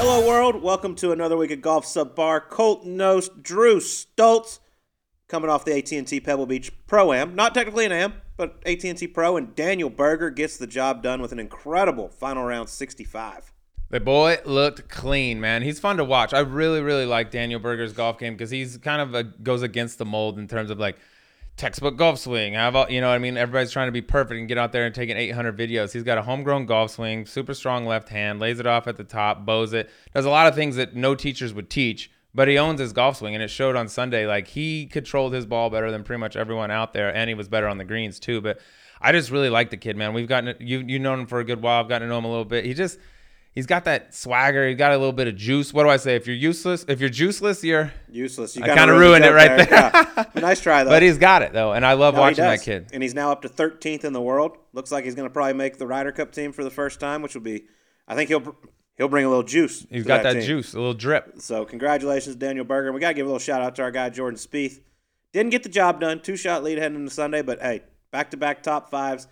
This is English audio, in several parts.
Hello, world. Welcome to another week of Golf Subpar. Colt Knost, Drew Stoltz, coming off the AT&T Pebble Beach Pro Am. Not technically an Am, but AT&T Pro. And Daniel Berger gets the job done with an incredible final round 65. The boy looked clean, man. He's fun to watch. I really, really like Daniel Berger's golf game because he's kind of a, goes against the mold in terms of like textbook golf swing. How about you know? I mean, everybody's trying to be perfect and get out there and take an 800 videos. He's got a homegrown golf swing, super strong left hand, lays it off at the top, bows it, does a lot of things that no teachers would teach. But he owns his golf swing, and it showed on Sunday. Like he controlled his ball better than pretty much everyone out there, and he was better on the greens too. But I just really like the kid, man. We've gotten you you known him for a good while. I've gotten to know him a little bit. He just he's got that swagger. He's got a little bit of juice. What do I say? If you're useless, if you're juiceless, you're Useless. You I kinda kinda ruined it right joke there. Yeah. Nice try, though. but he's got it though, and I love No, watching that kid. And he's now up to 13th in the world. Looks like he's going to probably make the Ryder Cup team for the first time, which will be, I think he'll he'll bring a little juice. He's got that, team. juice, a little drip. So congratulations, Daniel Berger. We got to give a little shout out to our guy Jordan Spieth. Didn't get the job done. Two shot lead heading into Sunday, but hey, back to back top fives.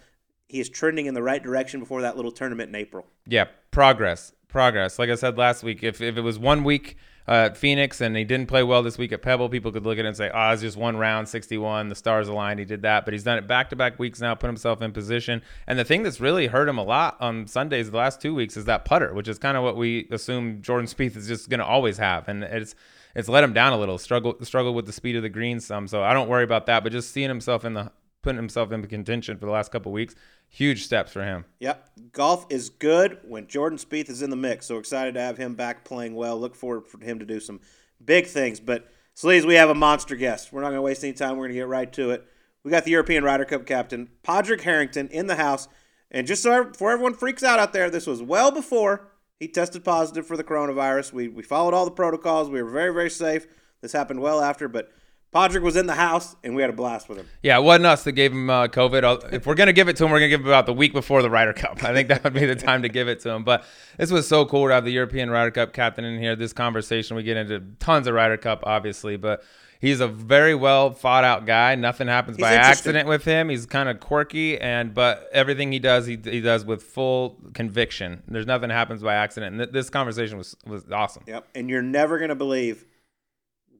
He is trending in the right direction before that little tournament in April. Yeah, progress, progress. Like I said last week, if if it was one week uh, Phoenix and he didn't play well this week at Pebble, people could look at it and say, "Oh, it's just one round, 61. The stars aligned. He did that." But he's done it back to back weeks now, put himself in position. And the thing that's really hurt him a lot on Sundays the last two weeks is that putter, which is kind of what we assume Jordan Spieth is just going to always have, and it's it's let him down a little. Struggle struggle with the speed of the green some. So I don't worry about that. But just seeing himself in the putting himself in contention for the last couple weeks, huge steps for him. Yep, golf is good when Jordan Spieth is in the mix. So excited to have him back playing well. Look forward for him to do some big things. But Sleaze, we have a monster guest. We're not going to waste any time. We're going to get right to it. We got the European Ryder Cup captain, Padraig Harrington, in the house. And just so before everyone freaks out out there, this was well before he tested positive for the coronavirus. We we followed all the protocols. We were very very safe. This happened well after, but Padraig was in the house and we had a blast with him. Yeah, it wasn't us that gave him uh, COVID. If we're gonna give it to him, we're gonna give it about the week before the Ryder Cup. I think that would be the time to give it to him. But this was so cool to have the European Ryder Cup captain in here. This conversation, we get into tons of Ryder Cup, obviously, but he's a very well thought out guy. Nothing happens He's by accident with him. He's kind of quirky, and but everything he does, he, he does with full conviction. There's nothing happens by accident. And th- this conversation was was awesome. Yep. And you're never going to believe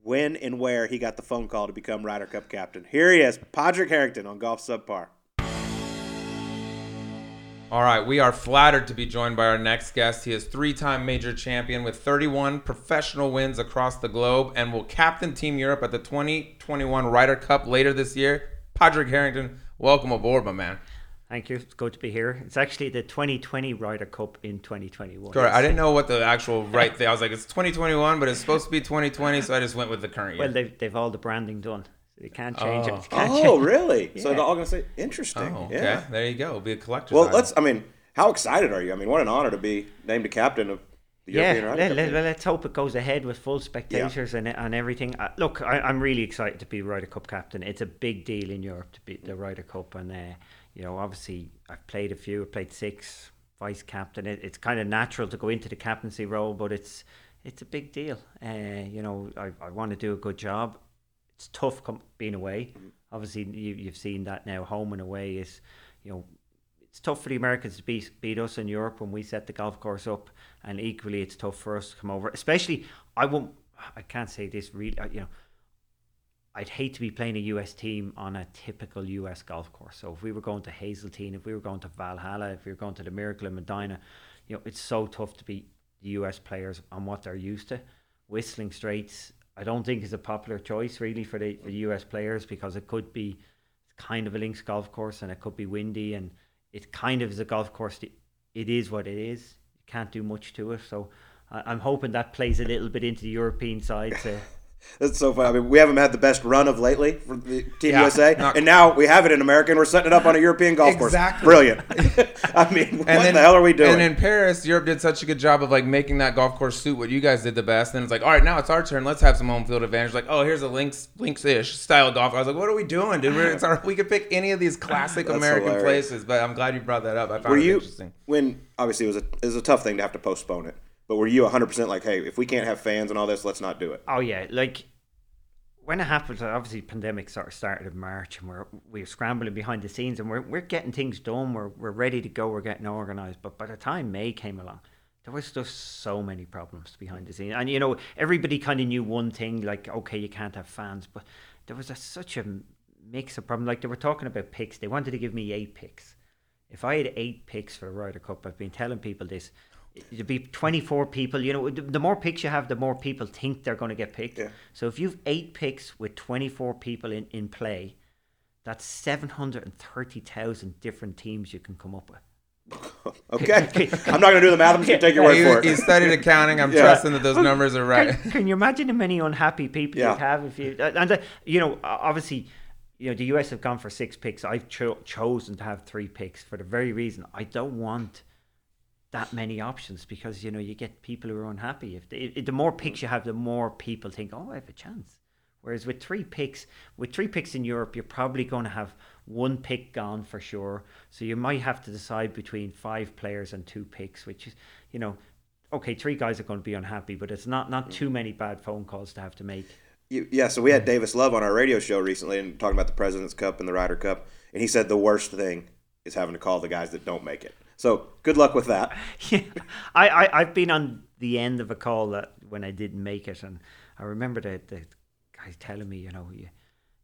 when and where he got the phone call to become Ryder Cup captain. Here he is, Padraig Harrington on Golf Subpar. All right, we are flattered to be joined by our next guest. He is three-time major champion with 31 professional wins across the globe and will captain Team Europe at the 2021 Ryder Cup later this year. Patrick Harrington, welcome aboard, my man. Thank you. It's good to be here. It's actually the 2020 Ryder Cup in 2021. Correct. I didn't know what the actual right thing. I was like, it's 2021, but it's supposed to be 2020, so I just went with the current year. Well, they've, they've all the branding done. So you can't change Oh. it. Can't Oh, change- really? So Yeah. they're all going to say, interesting. oh, okay. Yeah. There you go. It'll be a collector. Well, item. let's, I mean, how excited are you? I mean, what an honor to be named a captain of the Yeah, European Ryder let, Cup. let, team. let's hope it goes ahead with full spectators and, and everything. Uh, look, I, I'm really excited to be Ryder Cup captain. It's a big deal in Europe to be the Ryder Cup, and uh, you know, obviously, I've played a few. I played six vice captain. It, it's kind of natural to go into the captaincy role, but it's it's a big deal. Uh, you know, I, I want to do a good job. It's tough com- being away. Obviously, you, you've seen that now. Home and away is, you know, it's tough for the Americans to beat beat us in Europe when we set the golf course up, and equally it's tough for us to come over. Especially, I won't. I can't say this really. You know, I'd hate to be playing a US team on a typical US golf course. So if we were going to Hazeltine, if we were going to Valhalla, if we were going to the Miracle in Medina, you know, it's so tough to beat the US players on what they're used to. Whistling Straits, I don't think is a popular choice really for the, the US players because it could be kind of a links golf course and it could be windy and it kind of is a golf course. that It is what it is. You can't do much to it. So I'm hoping that plays a little bit into the European side to That's so funny. I mean, we haven't had the best run of lately for the Team Yeah. USA, and now we have it in America, and we're setting it up on a European golf Exactly. course. Brilliant. I mean, what the hell are we doing? And in Paris, Europe did such a good job of like making that golf course suit what you guys did the best. And it's like, all right, now it's our turn. Let's have some home field advantage. Like, oh, here's a links links ish style golf. I was like, what are we doing, dude? We're, it's our, we could pick any of these classic American hilarious. places. But I'm glad you brought that up. I found were it you interesting. when obviously it was a it was a tough thing to have to postpone it, but were you 100 percent like, hey, if we can't have fans and all this, let's not do it? Oh yeah, like when it happened, obviously pandemic sort of started in March, and we're we're scrambling behind the scenes, and we're we're getting things done. We're we're ready to go. We're getting organised. But by the time May came along, there was just so many problems behind the scene, and you know everybody kind of knew one thing, like okay, you can't have fans, but there was a, such a mix of problems. Like they were talking about picks, they wanted to give me eight picks. If I had eight picks for a Ryder Cup, I've been telling people this. It'd be 24 people. You know, the more picks you have, the more people think they're going to get picked. Yeah. So if you've eight picks with 24 people in, in play, that's 730,000 different teams you can come up with. okay. I'm not going to do the math. I'm just going to take your word He, for it. it. studied accounting. I'm Yeah. trusting that those numbers are right. Can, can you imagine how many unhappy people Yeah. you'd have if you and uh, you know obviously you know the US have gone for six picks. I've cho- chosen to have three picks for the very reason I don't want that many options because you know you get people who are unhappy. If, they, the more picks you have, the more people think, oh, I have a chance. Whereas with three picks, with three picks in Europe, you're probably going to have one pick gone for sure. So you might have to decide between five players and two picks, which is, you know, okay, three guys are going to be unhappy, but it's not not too many bad phone calls to have to make. Yeah, so we had mm. Davis Love on our radio show recently and talking about the President's Cup and the Ryder Cup, and he said the worst thing is having to call the guys that don't make it. So good luck with that. yeah, I, I I've been on the end of a call that when I didn't make it, and I remember the the guy telling me, you know, he,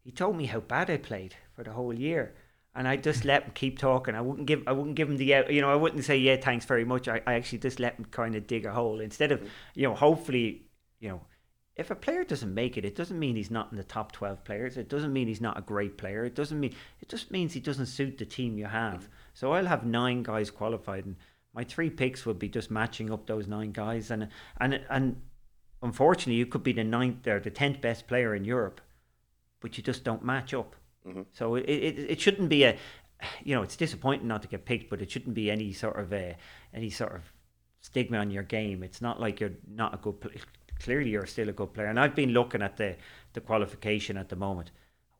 he told me how bad I played for the whole year, and I just let him keep talking. I wouldn't give I wouldn't give him the out- you know I wouldn't say yeah thanks very much. I, I actually just let him kind of dig a hole instead of you know hopefully you know. If a player doesn't make it, it doesn't mean he's not in the top twelve players. It doesn't mean he's not a great player. It doesn't mean it just means he doesn't suit the team you have. So I'll have nine guys qualified, and my three picks would be just matching up those nine guys. And and and unfortunately, you could be the ninth or the tenth best player in Europe, but you just don't match up. Mm-hmm. So it, it it shouldn't be a, you know, it's disappointing not to get picked, but it shouldn't be any sort of a any sort of stigma on your game. It's not like you're not a good player. Clearly, you're still a good player. And I've been looking at the the qualification at the moment.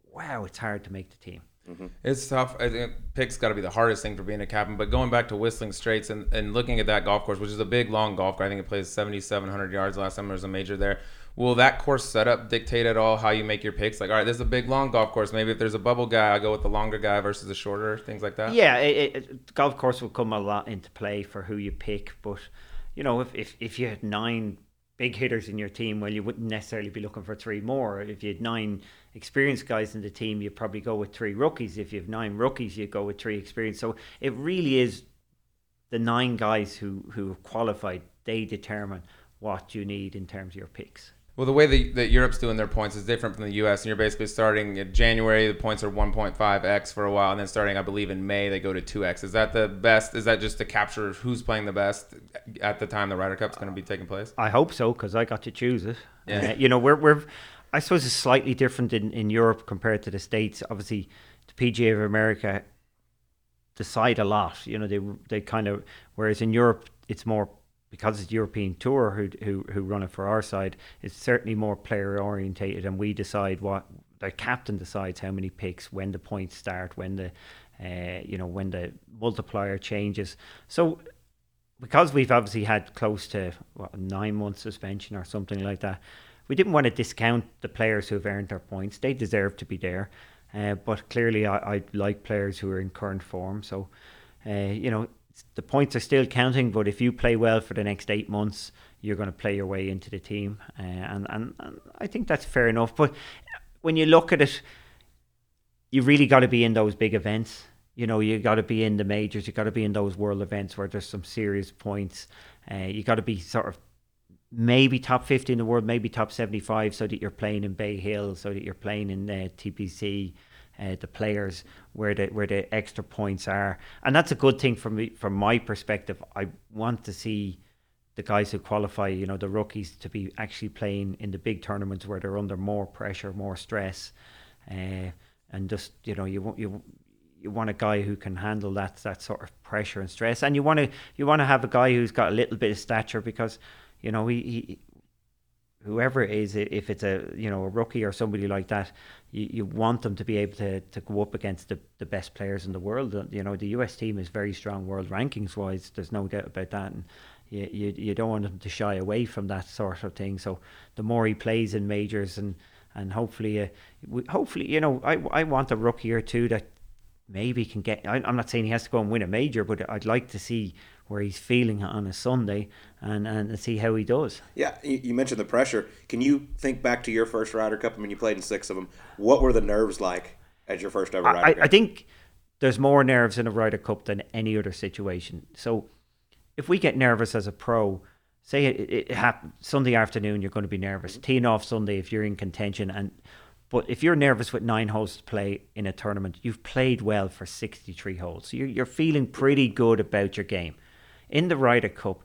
Wow, it's hard to make the team. Mm-hmm. It's tough. I think pick's got to be the hardest thing for being a captain. But going back to Whistling Straits and, and looking at that golf course, which is a big, long golf course, I think it plays 7,700 yards. Last time there was a major there. Will that course setup dictate at all how you make your picks? Like, all right, this is a big, long golf course. Maybe if there's a bubble guy, I go with the longer guy versus the shorter, things like that. Yeah, it, it, golf course will come a lot into play for who you pick. But you know, if, if if you had nine big hitters in your team, well, you wouldn't necessarily be looking for three more. If you had nine experienced guys in the team, you'd probably go with three rookies. If you have nine rookies, you go with three experienced. So it really is the nine guys who who have qualified. They determine what you need in terms of your picks. Well, the way that, that Europe's doing their points is different from the U.S. And you're basically starting in January, the points are 1.5x for a while, and then starting, I believe, in May, they go to 2x. Is that the best? Is that just to capture who's playing the best at the time the Ryder Cup's going to be taking place? I hope so because I got to choose it. Yeah. Uh, you know, we're we're I suppose it's slightly different in, in Europe compared to the states. Obviously, the PGA of America decide a lot. You know, they they kind of whereas in Europe it's more because it's European Tour who who who run it for our side. It's certainly more player orientated, and we decide what the captain decides how many picks, when the points start, when the uh, you know when the multiplier changes. So because we've obviously had close to what, nine months suspension or something like that, we didn't want to discount the players who've earned their points. They deserve to be there. Uh, but clearly, I, I like players who are in current form. So, uh, you know, the points are still counting. But if you play well for the next eight months, you're going to play your way into the team. Uh, and, and, and I think that's fair enough. But when you look at it, you really got to be in those big events. You know, you got to be in the majors. You got to be in those world events where there's some serious points. Uh, you got to be sort of maybe top 50 in the world, maybe top 75, so that you're playing in Bay Hill, so that you're playing in uh, TPC, uh, the players where the where the extra points are, and that's a good thing from me from my perspective. I want to see the guys who qualify, you know, the rookies to be actually playing in the big tournaments where they're under more pressure, more stress, uh, and just you know you want you you want a guy who can handle that that sort of pressure and stress, and you want to you want to have a guy who's got a little bit of stature because you know he, he whoever it is, if it's a you know a rookie or somebody like that, you, you want them to be able to, to go up against the, the best players in the world. You know the US team is very strong world rankings wise. There's no doubt about that, and you, you you don't want them to shy away from that sort of thing. So the more he plays in majors and and hopefully uh, we, hopefully you know I I want a rookie or two that maybe can get. I, I'm not saying he has to go and win a major, but I'd like to see where he's feeling it on a Sunday and, and see how he does. Yeah, you mentioned the pressure. Can you think back to your first Ryder Cup? I mean, you played in six of them. What were the nerves like at your first ever Ryder I, Cup? I think there's more nerves in a Ryder Cup than any other situation. So if we get nervous as a pro, say it, it, happens Sunday afternoon, you're going to be nervous. Mm-hmm. Teeing off Sunday if you're in contention, and but if you're nervous with nine holes to play in a tournament, you've played well for 63 holes. So you're, you're feeling pretty good about your game. In the Ryder Cup,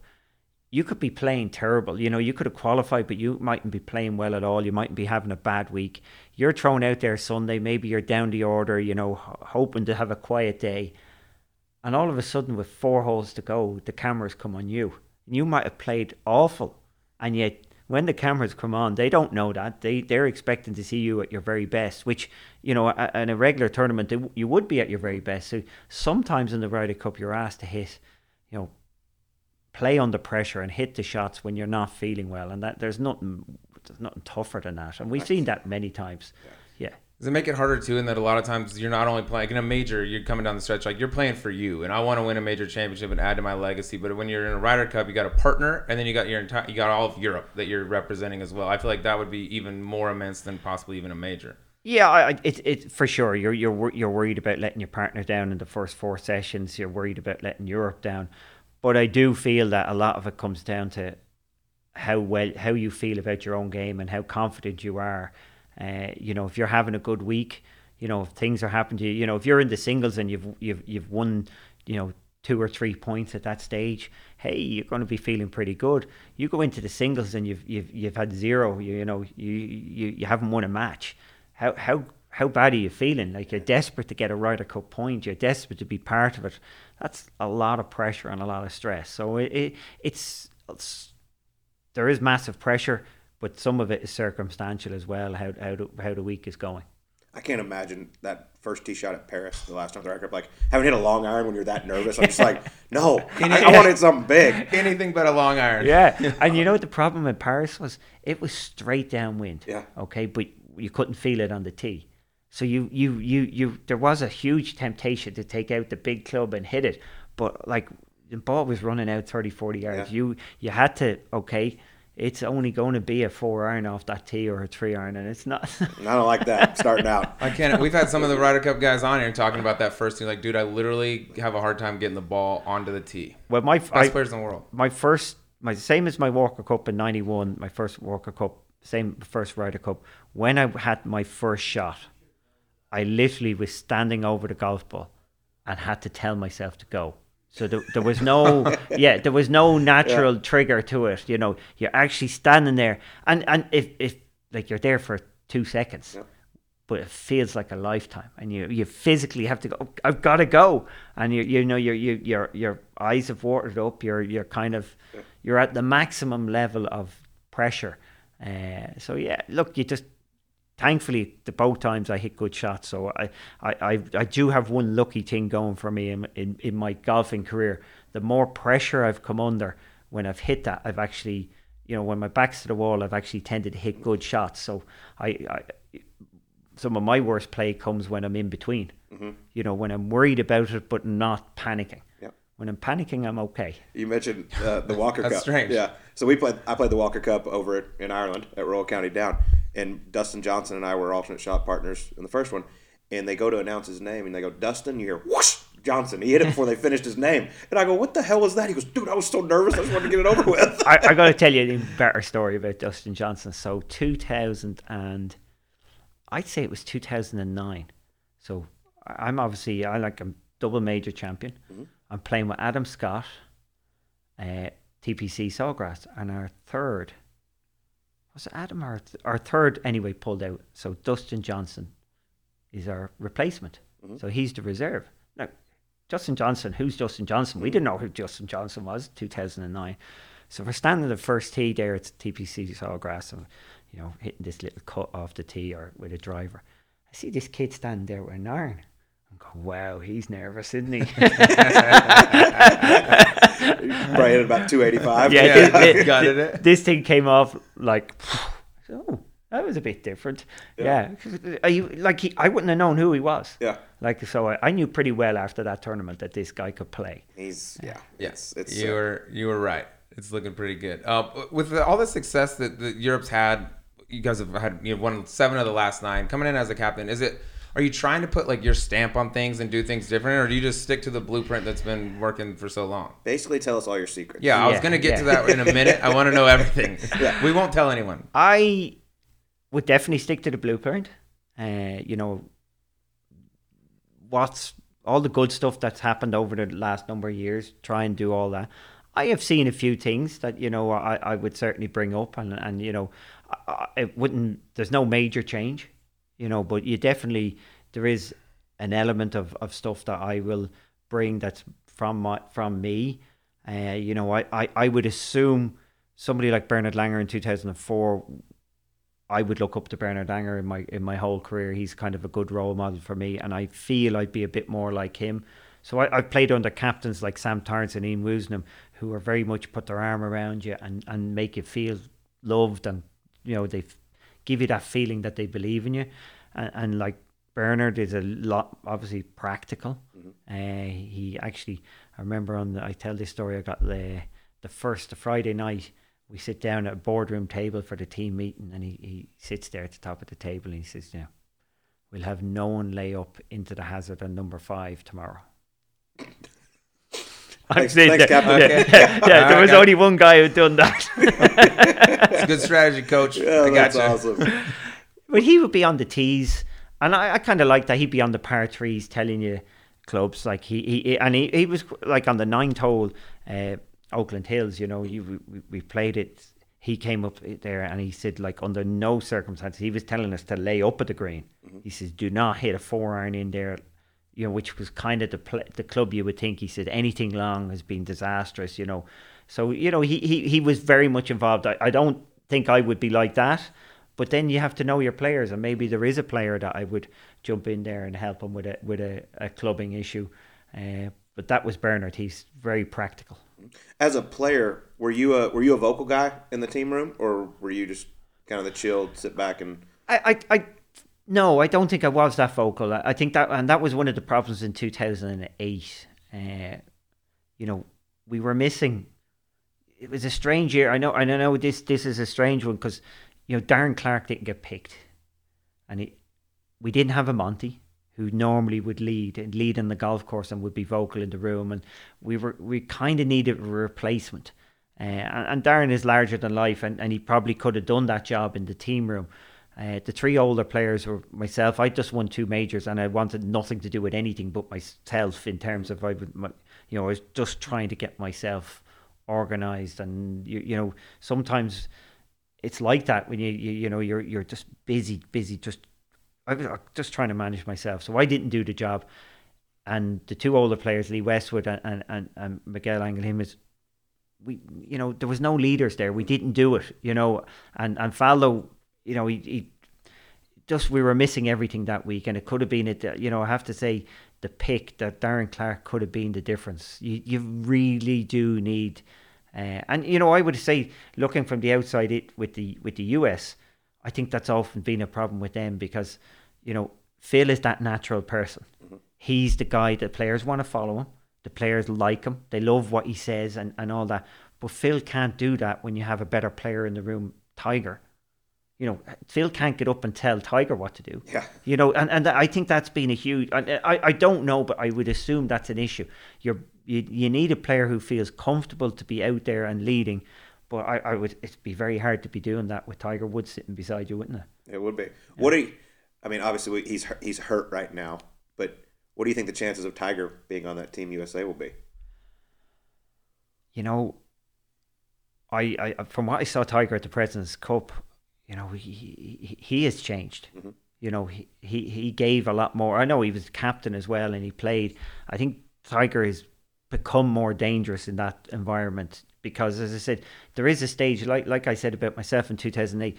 you could be playing terrible. You know, you could have qualified, but you mightn't be playing well at all. You mightn't be having a bad week. You're thrown out there Sunday. Maybe you're down the order, you know, hoping to have a quiet day. And all of a sudden, with four holes to go, the cameras come on you. And you might have played awful. And yet, when the cameras come on, they don't know that. They, they're expecting to see you at your very best, which, you know, in a regular tournament, you would be at your very best. So sometimes in the Ryder Cup, you're asked to hit, you know, play under pressure and hit the shots when you're not feeling well, and that there's nothing there's nothing tougher than that, and we've seen that many times. Yeah. Does it make it harder too? In that a lot of times you're not only playing in a major, you're coming down the stretch like you're playing for you, and I want to win a major championship and add to my legacy. But when you're in a Ryder Cup, you got a partner, and then you got your entire, you got all of Europe that you're representing as well. I feel like that would be even more immense than possibly even a major. Yeah, I, it, it for sure. You're you're you're worried about letting your partner down in the first four sessions. You're worried about letting Europe down. But I do feel that a lot of it comes down to how well how you feel about your own game and how confident you are. Uh, you know, if you're having a good week, you know, if things are happening to you, you know, if you're in the singles and you've you've you've won, you know, two or three points at that stage, hey, you're going to be feeling pretty good. You go into the singles and you've you've you've had zero, you, you know, you, you you haven't won a match. How how how bad are you feeling? Like you're desperate to get a Ryder Cup point. You're desperate to be part of it. That's a lot of pressure and a lot of stress. So it, it it's, it's there is massive pressure, but some of it is circumstantial as well. How how the, how the week is going. I can't imagine that first tee shot at Paris, the last time the record, like having hit a long iron when you're that nervous. I'm just like, no, I, I wanted something big. Anything but a long iron. Yeah, and you know what the problem in Paris was? It was straight downwind. Yeah. Okay, but you couldn't feel it on the tee. So you, you, you, you, there was a huge temptation to take out the big club and hit it, but like the ball was running out 30, 40 yards. Yeah. You, you had to, okay, it's only going to be a four iron off that tee or a three iron, and it's not. I don't like that starting out. I can't. We've had some of the Ryder Cup guys on here talking about that first tee. Like, dude, I literally have a hard time getting the ball onto the tee. Well, my best I, players in the world. My first, my same as my Walker Cup in '91. My first Walker Cup, same first Ryder Cup. When I had my first shot, I literally was standing over the golf ball and had to tell myself to go. So there, there was no, yeah, there was no natural yeah. trigger to it. You know, you're actually standing there, and and if if like you're there for two seconds, yeah. but it feels like a lifetime, and you you physically have to go. Oh, I've got to go, and you you know your you, your your eyes have watered up. You're you're kind of yeah. you're at the maximum level of pressure. Uh, so yeah, look, you just thankfully the both times I hit good shots. So I, I, I, I do have one lucky thing going for me in, in, in my golfing career. The more pressure I've come under when I've hit that, I've actually, you know, when my back's to the wall, I've actually tended to hit good shots. So I, I some of my worst play comes when I'm in between. Mm-hmm. You know, when I'm worried about it but not panicking. Yep. When I'm panicking, I'm okay. You mentioned uh, the Walker That's Cup. strange. Yeah. So we played. I played the Walker Cup over at, in Ireland at Royal County Down, and Dustin Johnson and I were alternate shot partners in the first one. And they go to announce his name, and they go, Dustin, you hear whoosh, Johnson. He hit it before they finished his name. And I go, what the hell was that? He goes, dude, I was so nervous. I just wanted to get it over with. I, I got to tell you a better story about Dustin Johnson. So 2000 and I'd say it was 2009. So I'm obviously, I like, I'm double major champion. Mm-hmm. I'm playing with Adam Scott, uh, TPC Sawgrass, and our third – was it Adam our, th- our third anyway pulled out. So Dustin Johnson is our replacement. Mm-hmm. So he's the reserve. Now, Justin Johnson, who's Justin Johnson? We didn't know who Justin Johnson was 2009. So we're standing the first tee there at TPC Sawgrass and, you know, hitting this little cut off the tee or with a driver. I see this kid standing there with an iron. I'm going, wow, he's nervous, isn't he? Probably hit about 285. Yeah, yeah. This, got it. This thing came off like, oh, that was a bit different. Yeah, Are you, like he, I wouldn't have known who he was. Yeah. Like so, I, I knew pretty well after that tournament that this guy could play. He's yeah. Yes, It's, it's you uh, were you were right. It's looking pretty good. Uh, with the, all the success that, that Europe's had, you guys have had you know won seven of the last nine. Coming in as a captain, is it? Are you trying to put like your stamp on things and do things different, or do you just stick to the blueprint that's been working for so long? basically tell us all your secrets. Yeah, I was gonna get yeah. to that in a minute. I want to know everything. We won't tell anyone. I would definitely stick to the blueprint. Uh, you know, what's all the good stuff that's happened over the last number of years. Try and do all that. I have seen a few things that you know I, I would certainly bring up, and and you know, I, I, it wouldn't. There's no major change, you know, but you definitely there is an element of, of stuff that I will bring that's from my from me. Uh, you know, I, I, I would assume somebody like Bernard Langer in 2004 I would look up to Bernard Langer in my in my whole career. He's kind of a good role model for me, and I feel I'd be a bit more like him. So I, I've played under captains like Sam Torrance and Ian Woosnam, who are very much put their arm around you and, and make you feel loved, and you know they give you that feeling that they believe in you. And, and like Bernard is a lot obviously practical. Uh, he actually, I remember on the, I tell this story. I got the the first the Friday night we sit down at a boardroom table for the team meeting and he, he sits there at the top of the table and he says, Yeah, we'll have no one lay up into the hazard on number five tomorrow. I'm Thanks- sitting thanks, there. Captain. Yeah, yeah, yeah, there right, was Cap- only one guy who'd done that. It's a good strategy, coach. Yeah, I got that's you. awesome. but he would be on the tees, and I, I kind of like that. He'd be on the par threes, telling you clubs like he, he and he, he was like on the ninth hole, uh, Oakland Hills. You know, you we, we played it. He came up there and he said like under no circumstances he was telling us to lay up at the green. He says do not hit a four iron in there. You know, which was kind of the pl- the club you would think. He said anything long has been disastrous. You know, so you know he he, he was very much involved. I, I don't think I would be like that. But then you have to know your players, and maybe there is a player that I would jump in there and help him with a with a, a clubbing issue. Uh, but that was Bernard. He's very practical. As a player, were you a were you a vocal guy in the team room, or were you just kind of the chilled, sit back and I, I, I no, I don't think I was that vocal. I, think that, and that was one of the problems in two thousand and eight. Uh, you know, we were missing. It was a strange year. I know. I know this. This is a strange one because you know Darren Clarke didn't get picked, and he, we didn't have a Monty who normally would lead and lead in the golf course and would be vocal in the room, and we were we kind of needed a replacement. Uh, and, and Darren is larger than life, and, and he probably could have done that job in the team room. Uh, the three older players were myself. I just won two majors, and I wanted nothing to do with anything but myself in terms of I would, my, you know, I was just trying to get myself organized, and you, you know, sometimes it's like that when you, you, you know, you're you're just busy, busy, just I was uh, just trying to manage myself. So I didn't do the job, and the two older players, Lee Westwood and and, and, Miguel Angel is we you know there was no leaders there we didn't do it you know and and Faldo you know he, he just we were missing everything that week and it could have been it you know I have to say the pick that Darren Clarke could have been the difference you you really do need uh, and you know I would say looking from the outside it with the with the US I think that's often been a problem with them because you know Phil is that natural person he's the guy that players want to follow him the players like him. They love what he says and, and all that. But Phil can't do that when you have a better player in the room, Tiger. You know, Phil can't get up and tell Tiger what to do. Yeah. You know, and, and I think that's been a huge. I, uh, I, I don't know, but I would assume that's an issue. You're you, you need a player who feels comfortable to be out there and leading. But I, I would it'd be very hard to be doing that with Tiger Woods sitting beside you, wouldn't it? It would be. What do you? I mean, obviously he's he's hurt right now, but what do you think the chances of Tiger being on that Team USA will be? you know, I, I from what I saw Tiger at the President's Cup, you know, he he, he has changed. Mm-hmm. You know, he, he he gave a lot more. I know he was captain as well, and he played. I think Tiger has become more dangerous in that environment because, as I said, there is a stage like like I said about myself in two thousand eight.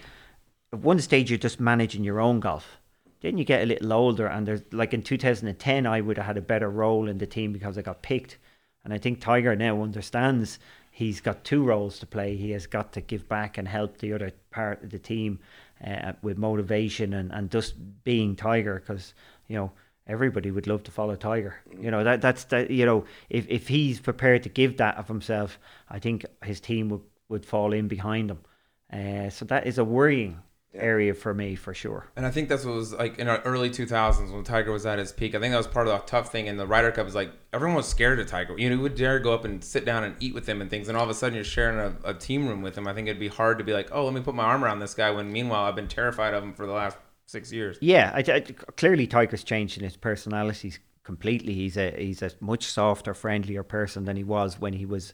At one stage, you're just managing your own golf. Then you get a little older, and there's like in 2010, I would have had a better role in the team because I got picked. And I think Tiger now understands he's got two roles to play. He has got to give back and help the other part of the team. uh, with motivation and, and just being Tiger because you know everybody would love to follow Tiger. You know that that's that. You know if, if he's prepared to give that of himself, I think his team would, would fall in behind him. Uh, so that is a worrying area for me for sure. And I think that's what was like in our early 2000s when Tiger was at his peak. I think that was part of the tough thing in the Ryder Cup is like everyone was scared of Tiger. You know, you would dare go up and sit down and eat with him and things, and all of a sudden you're sharing a, a team room with him. I think it'd be hard to be like, oh, let me put my arm around this guy when meanwhile I've been terrified of him for the last six years. Yeah, I, I, clearly Tiger's changed in his personality completely. He's a he's a much softer, friendlier person than he was when he was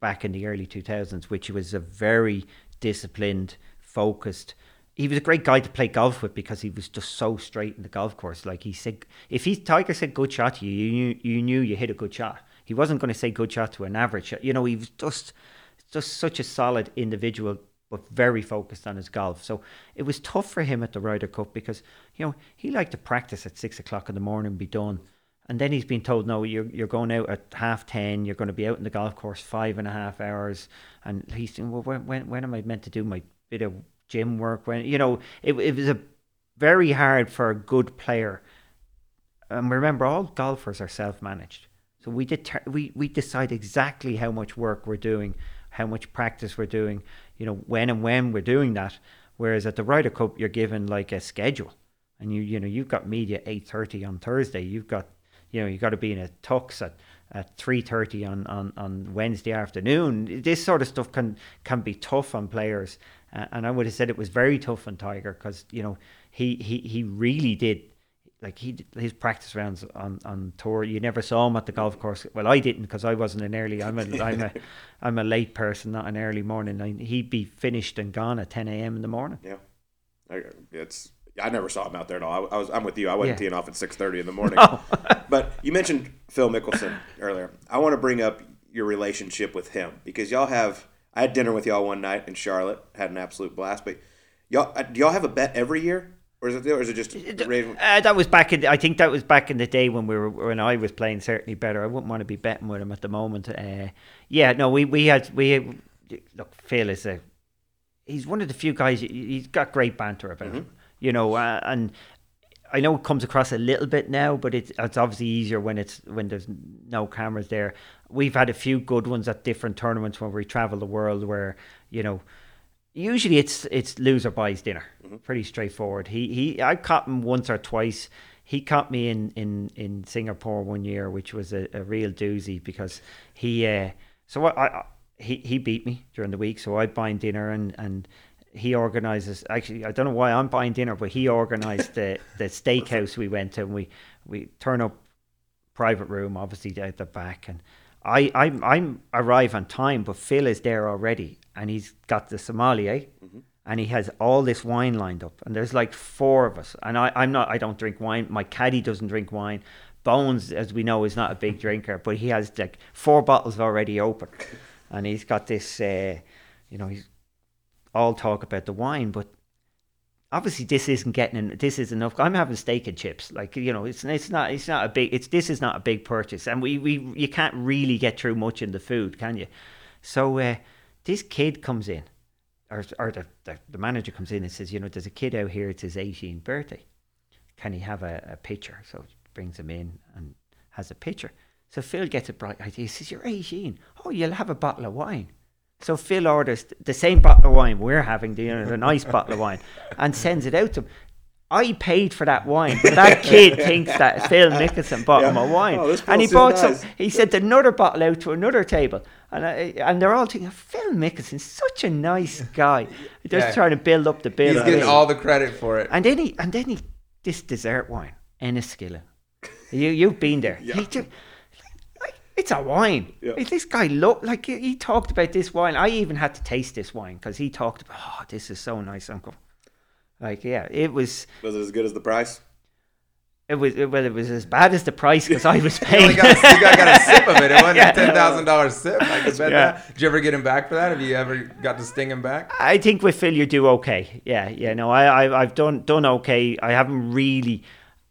back in the early 2000s, which was a very disciplined, focused he was a great guy to play golf with because he was just so straight in the golf course. Like he said, if he Tiger said good shot to you, you knew you knew you hit a good shot. He wasn't going to say good shot to an average shot. You know, he was just just such a solid individual, but very focused on his golf. So it was tough for him at the Ryder Cup because you know he liked to practice at six o'clock in the morning, and be done. And then he's been told, no, you're, you're going out at half 10, you're going to be out in the golf course five and a half hours. And he's saying, well, when, when, when am I meant to do my bit of gym work when you know it, it was a very hard for a good player. And remember all golfers are self-managed. So we did we we decide exactly how much work we're doing how much practice we're doing you know when and when we're doing that. Whereas at the Ryder Cup you're given like a schedule. And you you know you've got media 8:30 on Thursday. You've got you know you've got to be in a tux at at 3.30 on, on, on Wednesday afternoon. This sort of stuff can can be tough on players. Uh, and I would have said it was very tough on Tiger because, you know, he, he, he really did, like he his practice rounds on, on tour. You never saw him at the golf course. Well, I didn't because I wasn't an early. I'm a I'm a I'm a late person, not an early morning. I, he'd be finished and gone at 10 a.m. in the morning. Yeah, it's I never saw him out there at all. I, I was I'm with you. I wasn't yeah. teeing off at 6:30 in the morning. No. but you mentioned Phil Mickelson earlier. I want to bring up your relationship with him because y'all have I had dinner with y'all one night in Charlotte, had an absolute blast. But y'all, uh, do y'all have a bet every year, or is it, or is it just? Uh, that was back in. I think that was back in the day when we were when I was playing certainly better. I wouldn't want to be betting with him at the moment. Uh, yeah, no, we we had we look. Phil is a he's one of the few guys. He's got great banter about mm-hmm. him, you know, uh, and I know it comes across a little bit now, but it's it's obviously easier when it's when there's no cameras there. We've had a few good ones at different tournaments when we travel the world, where you know, usually it's it's loser buys dinner, mm-hmm. pretty straightforward. He he, I caught him once or twice. He caught me in in in Singapore one year, which was a, a real doozy because he. Uh, so I, I he he beat me during the week, so I buy him dinner and and he organizes actually I don't know why I'm buying dinner but he organized the the steakhouse we went to and we we turn up private room obviously at the back and I I'm I'm arrive on time but Phil is there already and he's got the sommelier mm-hmm. and he has all this wine lined up and there's like four of us and I I'm not I don't drink wine my caddy doesn't drink wine Bones as we know is not a big drinker but he has like four bottles already open and he's got this uh, you know he's all talk about the wine, but obviously this isn't getting in this is enough. I'm having steak and chips, like you know, it's it's not it's not a big it's this is not a big purchase, and we we you can't really get through much in the food, can you? So uh, this kid comes in, or or the, the, the manager comes in and says, you know, there's a kid out here. It's his 18th birthday. Can he have a, a picture? So brings him in and has a picture. So Phil gets a bright idea. He says, "You're 18. Oh, you'll have a bottle of wine." So Phil orders the same bottle of wine we're having, the, you know, the nice bottle of wine, and sends it out to him. I paid for that wine. But that kid thinks that Phil Mickelson bought yeah. him a wine, oh, and he bought nice. some. He sent another bottle out to another table, and I, and they're all thinking Phil Mickelson's such a nice guy, just yeah. trying to build up the bill. He's getting all the credit for it. And then he and then he this dessert wine, Inniskillin. You you've been there. Yeah. He just, it's a wine. Yeah. This guy looked like he talked about this wine. I even had to taste this wine because he talked about, oh, this is so nice, Uncle. Like, yeah, it was. Was it as good as the price? It was well. It was as bad as the price because I was paying. you, got, you got, got, a sip of it. It wasn't yeah. a ten thousand dollars sip. I can bet yeah. that. Did you ever get him back for that? Have you ever got to sting him back? I think with Phil, you do okay. Yeah, yeah. No, I, I I've done done okay. I haven't really,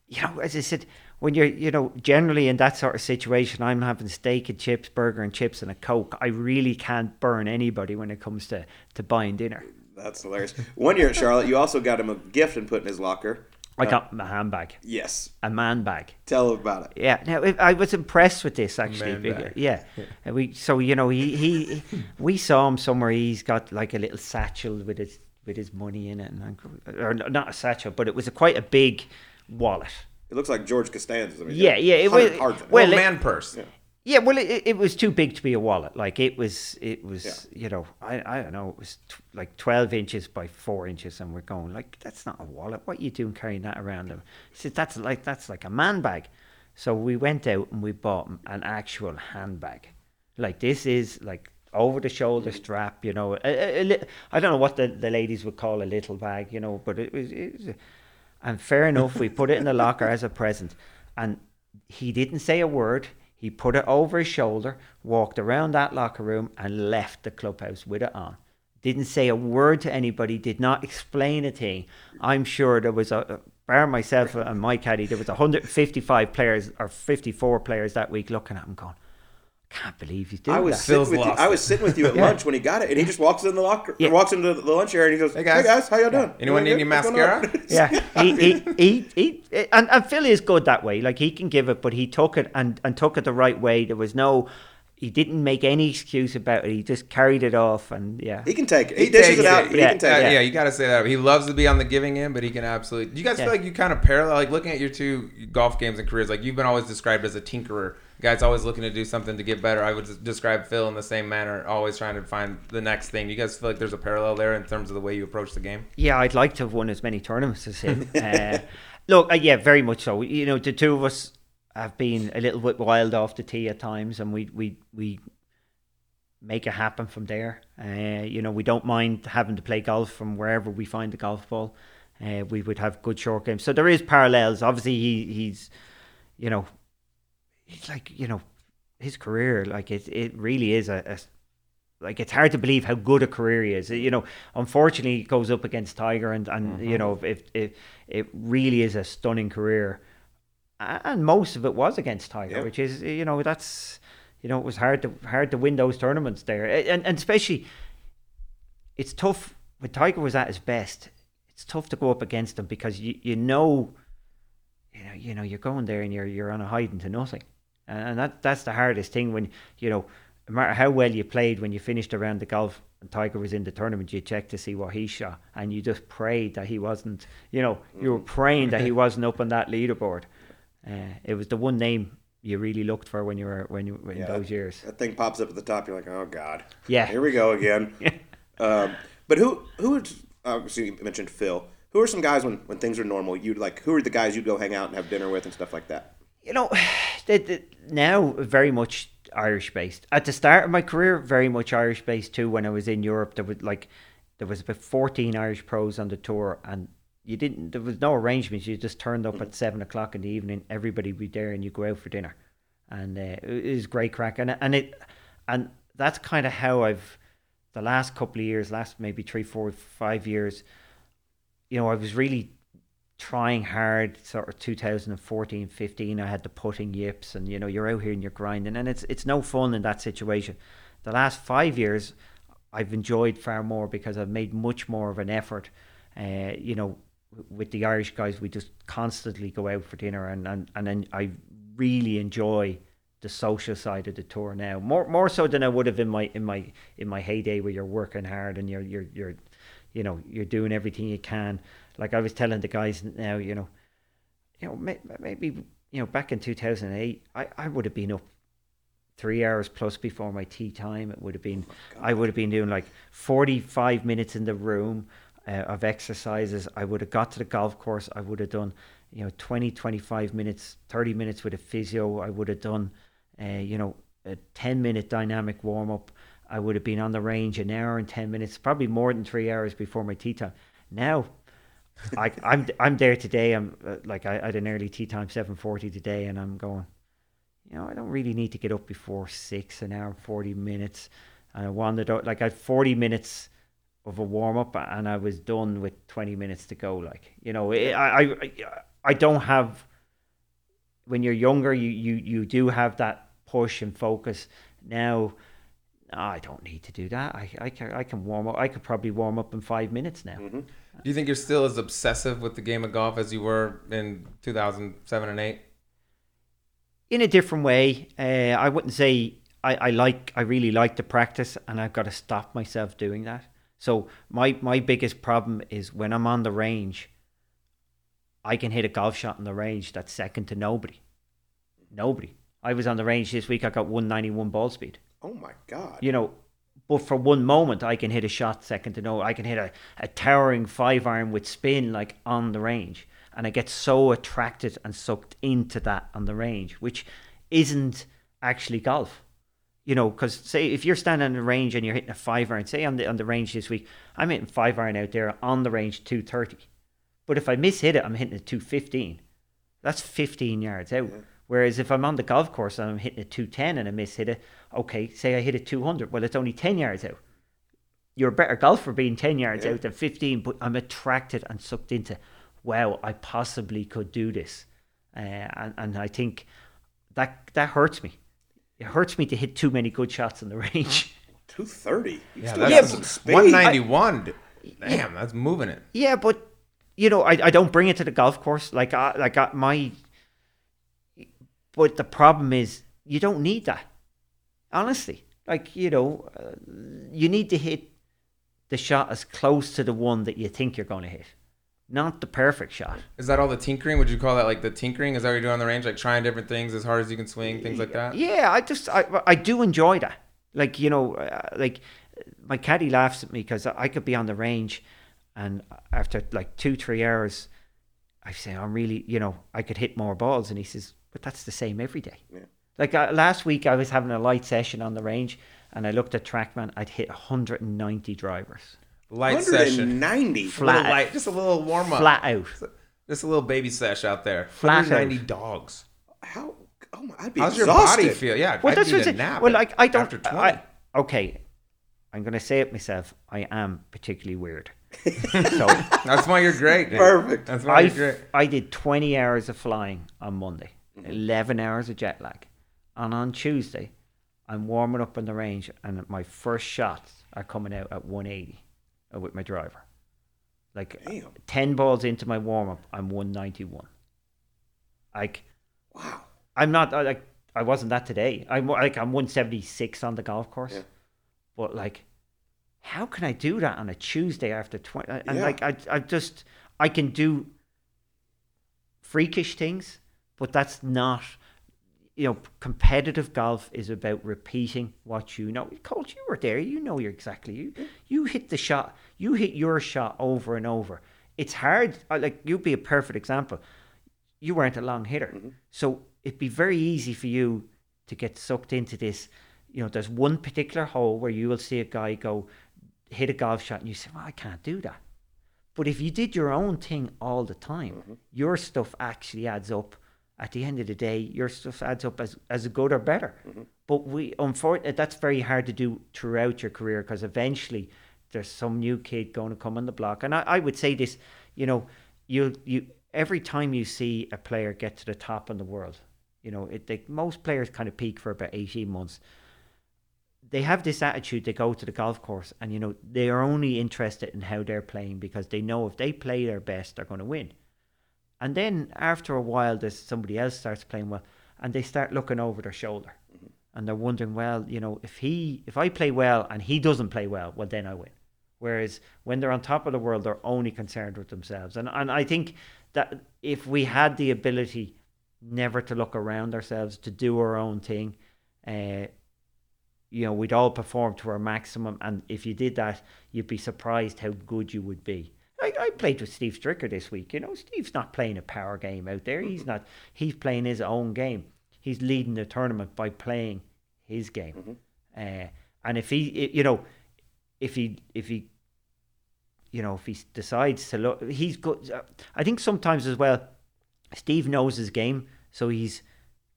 you know, as I said, when you're, you know, generally in that sort of situation, I'm having steak and chips, burger and chips, and a coke. I really can't burn anybody when it comes to, to buying dinner. That's hilarious. One year at Charlotte, you also got him a gift and put in his locker. I uh, got my handbag, Yes. a man bag. Tell him about it. Yeah, now I was impressed with this actually. Man bag. Yeah, And we so you know he, he we saw him somewhere. He's got like a little satchel with his with his money in it, and or not a satchel, but it was a quite a big wallet. It looks like George Costanza's. I mean, Yeah, yeah, it was- cards in it. well, Well, it- man purse. Yeah, well, it, it was too big to be a wallet. Like it was, it was, you know, I, I don't know, it was t- like twelve inches by four inches, and we're going like that's not a wallet. What are you doing carrying that around? Him? He said that's like that's like a man bag. So we went out and we bought an actual handbag. Like this is like over the shoulder strap, you know. A, a, a li- I don't know what the, the ladies would call a little bag, you know, but it was, it was and fair enough, we put it in the locker as a present. And he didn't say a word. He put it over his shoulder, walked around that locker room, and left the clubhouse with it on. Didn't say a word to anybody, did not explain a thing. I'm sure there was a, uh, bar myself and my caddy, there was 155 players or 54 players that week looking at him going, can't believe he's doing I was that. sitting Phil's with you. lost I was sitting with you at Yeah. lunch when he got it, and he just walks in the locker, Yeah. walks into the lunch area, and he goes, Hey, guys, "Hey guys. guys, how y'all doing? Anyone need Doing any good? What's going on?" mascara? yeah, he, he, he, he, and, and Phil is good that way. Like he can give it, but he took it and, and took it the right way. There was no, he didn't make any excuse about it. He just carried it off, and yeah, He can take it. He, He dishes takes it out, but Yeah, he can take Uh, it. yeah. you got to say that. He loves to be on the giving end, but he can absolutely. Do you guys Yeah. feel like you kind of parallel, like looking at your two golf games and careers? Like you've been always described as a tinkerer. Guy's always looking to do something to get better. I would describe Phil in the same manner, always trying to find the next thing. You guys feel like there's a parallel there in terms of the way you approach the game? yeah. I'd like to have won as many tournaments as him. uh, look, uh, yeah, very much so. You know, the two of us have been a little bit wild off the tee at times, and we we we make it happen from there. Uh, you know, we don't mind having to play golf from wherever we find the golf ball. Uh, we would have good short games. So there is parallels. Obviously, he he's, you know, he's like you know, his career like it it really is a. a like it's hard to believe how good a career he is. You know, unfortunately, he goes up against Tiger, and and you mm-hmm. know, if it it really is a stunning career, and most of it was against Tiger, Yeah. which is you know that's you know it was hard to hard to win those tournaments there, and and especially it's tough when Tiger was at his best. It's tough to go up against him because you you know, you know, you know you're going there and you're you're on a hiding to nothing, and, and that that's the hardest thing when you know, no matter how well you played when you finished around the golf and Tiger was in the tournament, you check to see what he shot, and you just prayed that he wasn't. You know, you were praying that he wasn't up on that leaderboard. Uh, it was the one name you really looked for when you were when you in Yeah. those years. That thing pops up at the top. You're like, oh god. Yeah. Here we go again. um, but who who obviously you mentioned Phil. Who are some guys when, when things are normal? You'd like who are the guys you'd go hang out and have dinner with and stuff like that? You know, the, the, now very much Irish based. At the start of my career, very much Irish based too. When I was in Europe, there was like there was about fourteen Irish pros on the tour, and you didn't. There was no arrangements. You just turned up at seven o'clock in the evening. Everybody would be there, and you go out for dinner, and uh, it was great crack. And and it and that's kind of how I've the last couple of years, last maybe three, four, five years. You know, I was really trying hard sort of 2014 15 i had the putting yips and you know you're out here and you're grinding and it's it's no fun in that situation. The last five years i've enjoyed far more because i've made much more of an effort. Uh, you know with the irish guys we just constantly go out for dinner and and, and then i really enjoy the social side of the tour now. More more so than i would have in my in my in my heyday where you're working hard and you're you're you're you know you're doing everything you can like I was telling the guys now, you know, you know, may, maybe you know, back in two thousand eight, I, I would have been up three hours plus before my tea time. It would have been, I would have been doing like forty five minutes in the room uh, of exercises. I would have got to the golf course. I would have done, you know, 20, 25 minutes, thirty minutes with a physio. I would have done, uh, you know, a ten minute dynamic warm up. I would have been on the range an hour and ten minutes, probably more than three hours before my tea time. Now I, I'm I'm there today. I'm uh, like I, I had an early tea time, seven forty today, and I'm going. You know, I don't really need to get up before six, an hour and forty minutes. And I wandered out like I had forty minutes of a warm up, and I was done with twenty minutes to go. Like you know, I I I, I don't have. When you're younger, you you you do have that push and focus. Now, No, I don't need to do that. I, I can I can warm up. I could probably warm up in five minutes now. Do you think you're still as obsessive with the game of golf as you were in 2007 and 8? in a different way. Uh, I wouldn't say I, I like I really like to practice, and I've got to stop myself doing that. So my my biggest problem is when I'm on the range. I can hit a golf shot on the range that's second to nobody. Nobody. I was on the range this week. I got 191 ball speed. Oh my God. You know, but for one moment, I can hit a shot second to no. I can hit a, a towering five iron with spin like on the range and I get so attracted and sucked into that on the range, which isn't actually golf. You know, because say if you're standing on the range and you're hitting a five iron, say on the on the range this week, I'm hitting five iron out there on the range two thirty, but if I miss hit it, I'm hitting it two fifteen. That's fifteen yards out. Whereas if I'm on the golf course and I'm hitting a two ten and I miss hit it, okay, say I hit a two hundred, well it's only ten yards out. You're a better golfer being ten yards Yeah. out than fifteen, but I'm attracted and sucked into wow, I possibly could do this. Uh, and, and I think that that hurts me. It hurts me to hit too many good shots in the range. 230. Yeah, still that's got some speed. 191. Damn, that's moving it. yeah, but you know, I, I don't bring it to the golf course. Like I like I, my. But the problem is, you don't need that. Honestly, like you know, uh, you need to hit the shot as close to the one that you think you're going to hit, not the perfect shot. Is that all the tinkering? Would you call that like the tinkering? Is that what you're doing on the range? Like trying different things as hard as you can swing, things like that? Yeah, I just I I do enjoy that. Like you know, uh, like my caddy laughs at me because I could be on the range, and after like two three hours, I say I'm really you know I could hit more balls, and he says, but that's the same every day. Yeah. Like uh, last week, I was having a light session on the range, and I looked at TrackMan. I'd hit 190 drivers, Light session. 190. Flat. little light, just a little warm up. flat out. Just a little baby sesh out there. Flat 190 out. dogs. How? Oh my, I'd be How's your body feel? Yeah, Well, I'd that's need what's a it. nap Well, like I don't. after 20. I, okay, I'm gonna say it myself. I am particularly weird. so That's why you're great. Nick. Perfect. That's why I, you're great. I did 20 hours of flying on Monday. 11 hours of jet lag. And on Tuesday, I'm warming up on the range, and my first shots are coming out at 180 uh, with my driver. Like Damn. 10 balls into my warm up, I'm 191. Like, Wow. I'm not, I, like, I wasn't that today. I'm like, I'm 176 on the golf course. Yeah. But, like, how can I do that on a Tuesday after 20? And, Yeah. like, I, I just, I can do freakish things, but that's not. You know, competitive golf is about repeating what you know. Coach, you were there. You know you're exactly you. You hit the shot. You hit your shot over and over. It's hard. uh, Like you'd be a perfect example. You weren't a long hitter, so it'd be very easy for you to get sucked into this. You know, there's one particular hole where you will see a guy go hit a golf shot, and you say, "Well, I can't do that." But if you did your own thing all the time, your stuff actually adds up. At the end of the day, your stuff adds up as as good or better. Mm-hmm. But we, unfortunately, that's very hard to do throughout your career because eventually there's some new kid going to come on the block. And I, I would say this, you know, you you every time you see a player get to the top in the world, you know, it, they, most players kind of peak for about eighteen months they have this attitude they go to the golf course and you know they are only interested in how they're playing because they know if they play their best they're going to win and then after a while there's somebody else starts playing well and they start looking over their shoulder and they're wondering well you know if he if i play well and he doesn't play well well then i win whereas when they're on top of the world they're only concerned with themselves and and i think that if we had the ability never to look around ourselves to do our own thing uh, you know, we'd all perform to our maximum. And if you did that, you'd be surprised how good you would be. I, I played with Steve Stricker this week. You know, Steve's not playing a power game out there. He's not. He's playing his own game. He's leading the tournament by playing his game. Uh, and if he, you know, if he, if he, you know, if he decides to look, he's good. uh, I think sometimes as well, Steve knows his game, so he's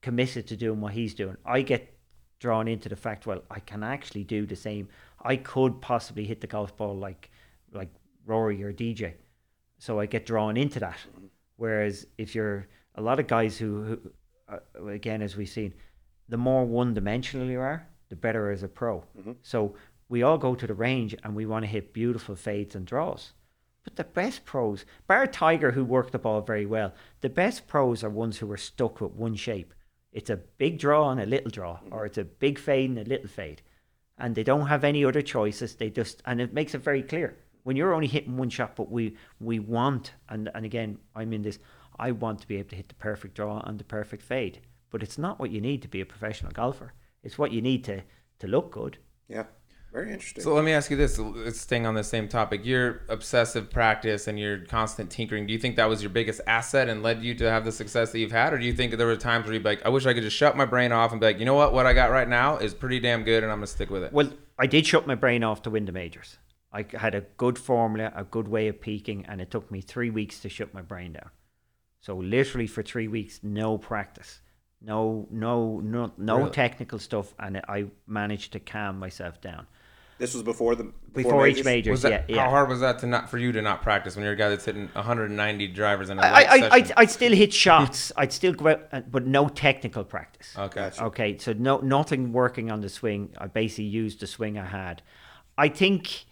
committed to doing what he's doing. I get drawn into the fact, well, I can actually do the same. I could possibly hit the golf ball like like Rory or DJ. So I get drawn into that. Mm-hmm. Whereas if you're a lot of guys who, who uh, again, as we've seen, the more one dimensional you are, the better as a pro. Mm-hmm. So we all go to the range and we want to hit beautiful fades and draws. But the best pros, bar Tiger, who worked the ball very well, the best pros are ones who are stuck with one shape. It's a big draw and a little draw, mm-hmm. or it's a big fade and a little fade. And they don't have any other choices. They just, and it makes it very clear. When you're only hitting one shot, but we, we want, and, and again, I'm in this, I want to be able to hit the perfect draw and the perfect fade. But it's not what you need to be a professional golfer. It's what you need to, to look good. Yeah, very interesting. So let me ask you this: Let's staying on the same topic. Your obsessive practice and your constant tinkering. Do you think that was your biggest asset and led you to have the success that you've had, or do you think there were times where you'd be like, "I wish I could just shut my brain off and be like, you know what, what I got right now is pretty damn good, and I'm gonna stick with it." Well, I did shut my brain off to win the majors. I had a good formula, a good way of peaking, and it took me three weeks to shut my brain down. So literally for three weeks, no practice, no, no, no, no Really? technical stuff, and I managed to calm myself down this was before the before, each majors? majors. was that yeah, yeah. how hard was that to not for you to not practice when you're a guy that's hitting 190 drivers in a I, light I, session? I'd, I'd still hit shots. I'd still go out, uh, but no technical practice. okay. Gotcha. Okay, so no nothing working on the swing. I basically used the swing I had. I think,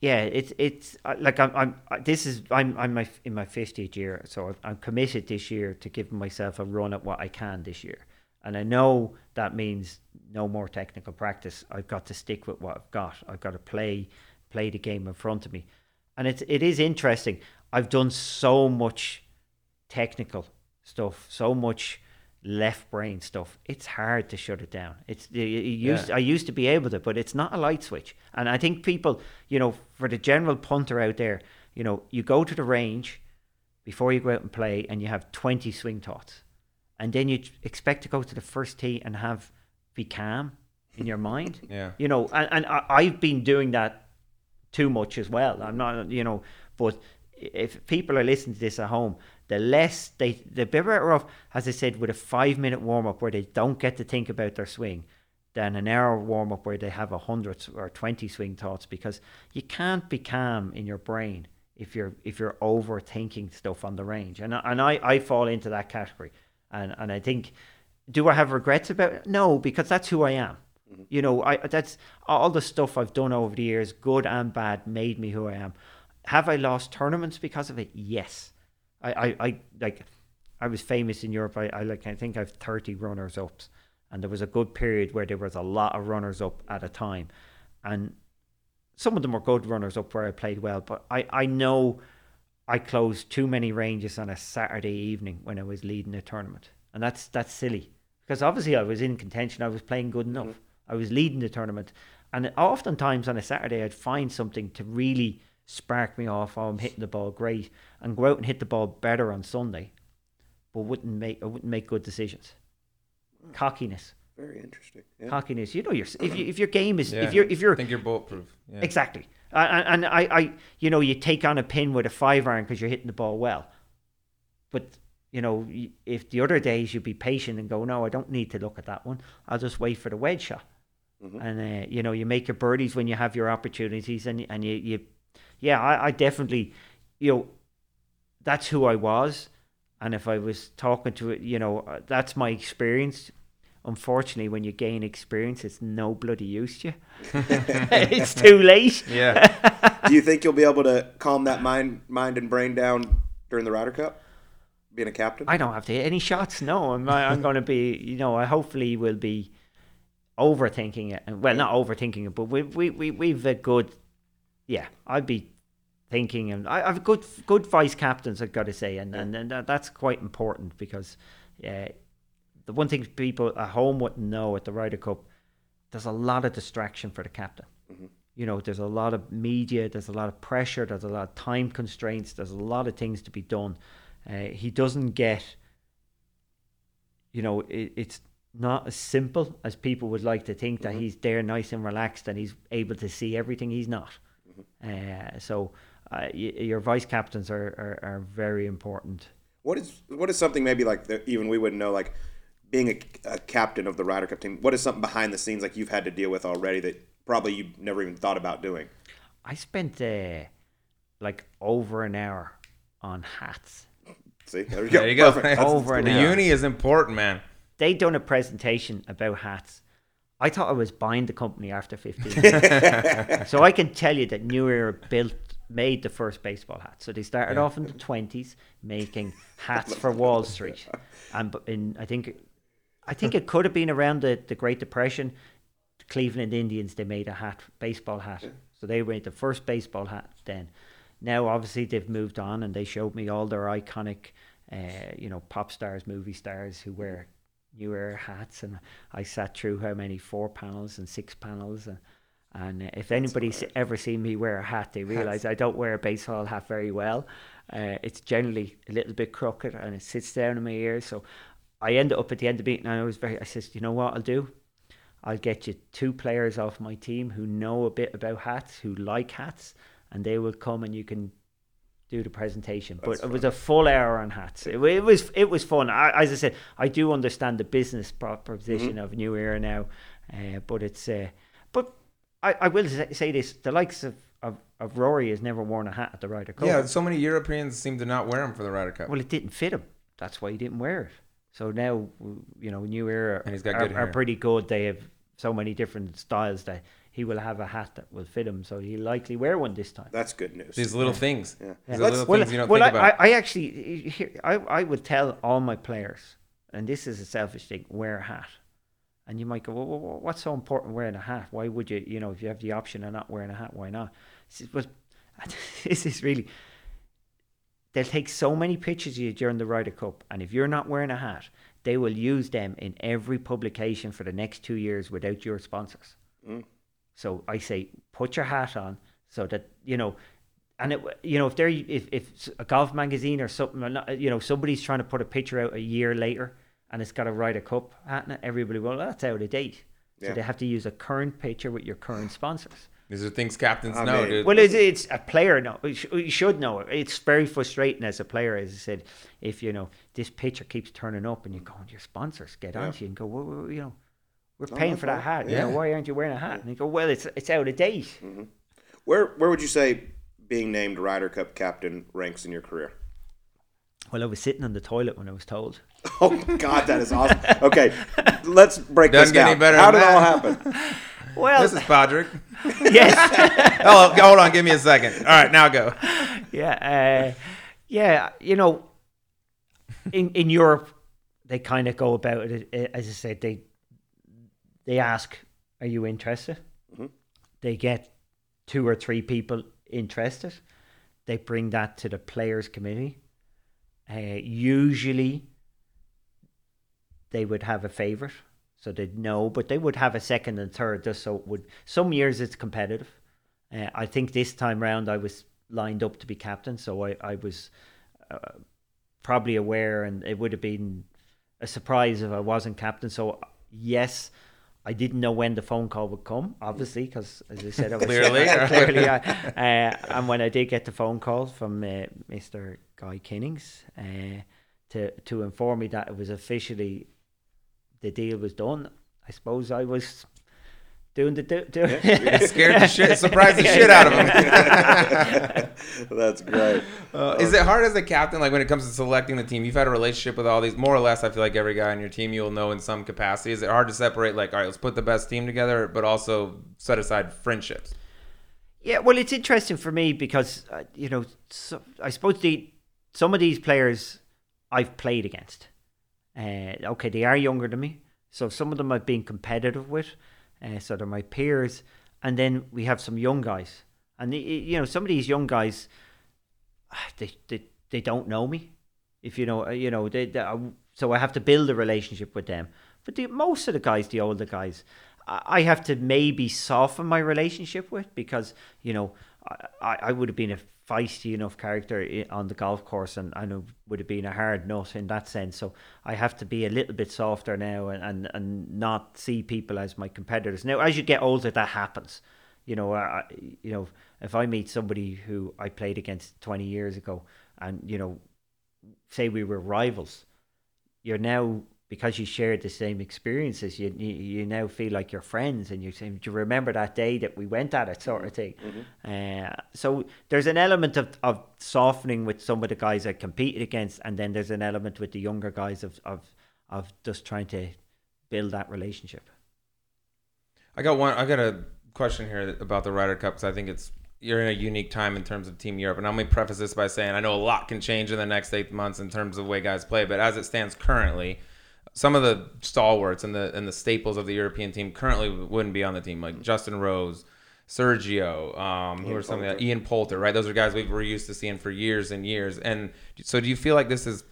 yeah, it's it's uh, like I'm I'm this is I'm I'm my, in my fiftieth year, so I'm- I'm committed this year to giving myself a run at what I can this year, and I know that means no more technical practice. I've got to stick with what I've got. I've got to play play the game in front of me, and it's it is interesting. I've done so much technical stuff, so much left brain stuff. It's hard to shut it down. It's you- you used Yeah. I used to be able to, but it's not a light switch. And I think people, you know, for the general punter out there, you know, you go to the range before you go out and play, and you have twenty swing thoughts, and then you expect to go to the first tee and have be calm in your mind. Yeah. You know, and, and I, I've been doing that too much as well. I'm not, you know, but if people are listening to this at home, the less they, the better off, as I said, with a five minute warm up where they don't get to think about their swing than an hour warm up where they have a hundred or 20 swing thoughts because you can't be calm in your brain if you're, if you're overthinking stuff on the range. And, I- and I, I fall into that category. And, and I think, do I have regrets about it? No, because that's who I am. Mm-hmm. You know, I that's all the stuff I've done over the years, good and bad, made me who I am. Have I lost tournaments because of it? Yes. I, I, I like I was famous in Europe. I, I like I think I've thirty runners ups. And there was a good period where there was a lot of runners up at a time. And some of them were good runners up where I played well, but I, I know I closed too many ranges on a Saturday evening when I was leading a tournament. And that's that's silly. Because obviously I was in contention, I was playing good enough. Mm-hmm. I was leading the tournament. And oftentimes on a Saturday I'd find something to really spark me off, oh I'm hitting the ball great and go out and hit the ball better on Sunday, but wouldn't make I wouldn't make good decisions. Cockiness. Very interesting. Yeah. Cockiness. You know your if you, if your game is Yeah. if you're if you're I think you're bulletproof. Yeah. Exactly. And and I, I, you know, you take on a pin with a five iron because you're hitting the ball well. But, you know, if the other days you'd be patient and go, no, I don't need to look at that one. I'll just wait for the wedge shot. And, uh, you know, you make your birdies when you have your opportunities and, and you, you yeah, I, I definitely, you know, that's who I was. And if I was talking to it, you know, uh, that's my experience. Unfortunately, when you gain experience, it's no bloody use to you. it's too late. Yeah. Do you think you'll be able to calm that mind, mind and brain down during the Ryder Cup, being a captain? I don't have to hit any shots. No, I'm I'm going to be. You know, I hopefully will be overthinking it, and well, not overthinking it, but we we we we've a good. Yeah, I'd be thinking, and I have good good vice captains. I've got to say, and and, and uh, that's quite important because, yeah, the one thing people at home wouldn't know at the Ryder Cup, there's a lot of distraction for the captain. Mm-hmm. You know, there's a lot of media, there's a lot of pressure, there's a lot of time constraints, there's a lot of things to be done. Uh, he doesn't get, you know, it, it's not as simple as people would like to think that mm-hmm. he's there nice and relaxed and he's able to see everything. He's not. Uh, so uh, y- your vice captains are, are, are very important. What is what is something maybe like that even we wouldn't know like being a, a captain of the Ryder Cup team? What is something behind the scenes like you've had to deal with already that probably you never even thought about doing? I spent uh, like over an hour on hats. See, there you go. There you go. Perfect. That's- Over the an hour. uni is important, man. They done a presentation about hats, I thought I was buying the company after 15 so I can tell you that New Era built made the first baseball hat. So they started off in the 20s making hats for Wall Street. And in I think I think it could have been around the, the Great Depression. The Cleveland Indians they made a hat, baseball hat. So they made the first baseball hat then. Now obviously they've moved on and they showed me all their iconic uh, you know, pop stars, movie stars who wear New Era hats, and I sat through how many four panels and six panels, and, and uh, if anybody's ever seen me wear a hat, they realise I don't wear a baseball hat very well. Uh, it's generally a little bit crooked and it sits down in my ears. So I ended up at the end of the meeting, and I was very. I says, you know what I'll do? I'll get you two players off my team who know a bit about hats, who like hats, and they will come and you can do the presentation. but it was a full hour on hats. It, it was it was fun. I, as I said, I do understand the business proposition of New Era now, uh, but it's uh, but I, I will say, say this: the likes of, of, of Rory has never worn a hat at the Ryder Cup. Yeah, so many Europeans seem to not wear them for the Ryder Cup. Well, it didn't fit him. That's why he didn't wear it. So now, you know, New Era And he's got are, good are pretty good. They have so many different styles that he will have a hat that will fit him. So he'll likely wear one this time. That's good news. These little things. Yeah. These Let's- little well, things you don't well, think I, about. I, I actually, I, I would tell all my players, and this is a selfish thing: wear a hat. And you might go, well, well, well, what's so important wearing a hat? Why would you, you know, if you have the option of not wearing a hat, why not? This is, well, this is really. They'll take so many pictures of you during the Ryder Cup, and if you're not wearing a hat, they will use them in every publication for the next two years without your sponsors. Mm. So I say, put your hat on so that you know, and it, you know, if they're if if a golf magazine or something, uh, you know, somebody's trying to put a picture out a year later and it's got a Ryder Cup hat in it, everybody, well, that's out of date. So Yeah. they have to use a current picture with your current sponsors. These are things captains I know, mean- dude. Well, it's, it's a player. No, you should know. It's very frustrating as a player, as I said. If you know this picture keeps turning up, and you go, and your sponsors get on to you and go, well, well, you know, we're paying for that fault. hat. You know, Yeah. why aren't you wearing a hat? And you go, well, it's it's out of date. Where where would you say being named Ryder Cup captain ranks in your career? Well, I was sitting on the toilet when I was told. Oh God, that is awesome. Okay, let's break Doesn't this get down. any How than did it all happen? Well, this is Padraig. yes, oh, hold on, give me a second. All right, now go. yeah, uh, yeah. You know, in in Europe, they kind of go about it as I said. They they ask, "Are you interested?" They get two or three people interested. They bring that to the players' committee. Uh, usually, they would have a favorite, so they'd know, but they would have a second and third just so it would. Some years it's competitive. Uh, I think this time round I was lined up to be captain, so I, I was uh, probably aware, and it would have been a surprise if I wasn't captain. So yes, I didn't know when the phone call would come, obviously, because as I said, I was Clearly. clearly, I, uh, and when I did get the phone call from uh, Mr. Guy Kinnings uh, to to inform me that it was officially the deal was done, I suppose I was doing the do. do Scared the shit, surprised the shit out of him. That's great. Uh, is it hard as a captain, like when it comes to selecting the team? You've had a relationship with all these, more or less. I feel like every guy on your team you'll know in some capacity. Is it hard to separate, like, all right, let's put the best team together, but also set aside friendships? Yeah, well, it's interesting for me because uh, you know, so, I suppose the some of these players I've played against. Uh, okay, they are younger than me, so some of them I've been competitive with. Uh, so they're my peers, and then we have some young guys, and y- you know, some of these young guys, ah, they they, they don't know me. If you know, uh, you know, they, they, uh, so I have to build a relationship with them. But the, most of the guys, the older guys, I have to maybe soften my relationship with because you know I I would have been a feisty enough character on the golf course and I know would have been a hard nut in that sense. So I have to be a little bit softer now and, and, and not see people as my competitors. Now as you get older, that happens. You know, I, you know, if I meet somebody who I played against twenty years ago, and you know, say we were rivals, you're now because you shared the same experiences. You you, you now feel like you're friends, and you say, "Do you remember that day that we went at it?" Sort of thing. Uh, so there's an element of, of softening with some of the guys I competed against, and then there's an element with the younger guys of of of just trying to build that relationship. I got one. I got a question here about the Ryder Cup because I think it's you're in a unique time in terms of Team Europe. And I'm going to preface this by saying I know a lot can change in the next eight months in terms of the way guys play, but as it stands currently, some of the stalwarts and the and the staples of the European team currently wouldn't be on the team, like Justin Rose, Sergio, um, who are some of the, Ian Poulter, right? Those are guys we were used to seeing for years and years. And so, do you feel like this is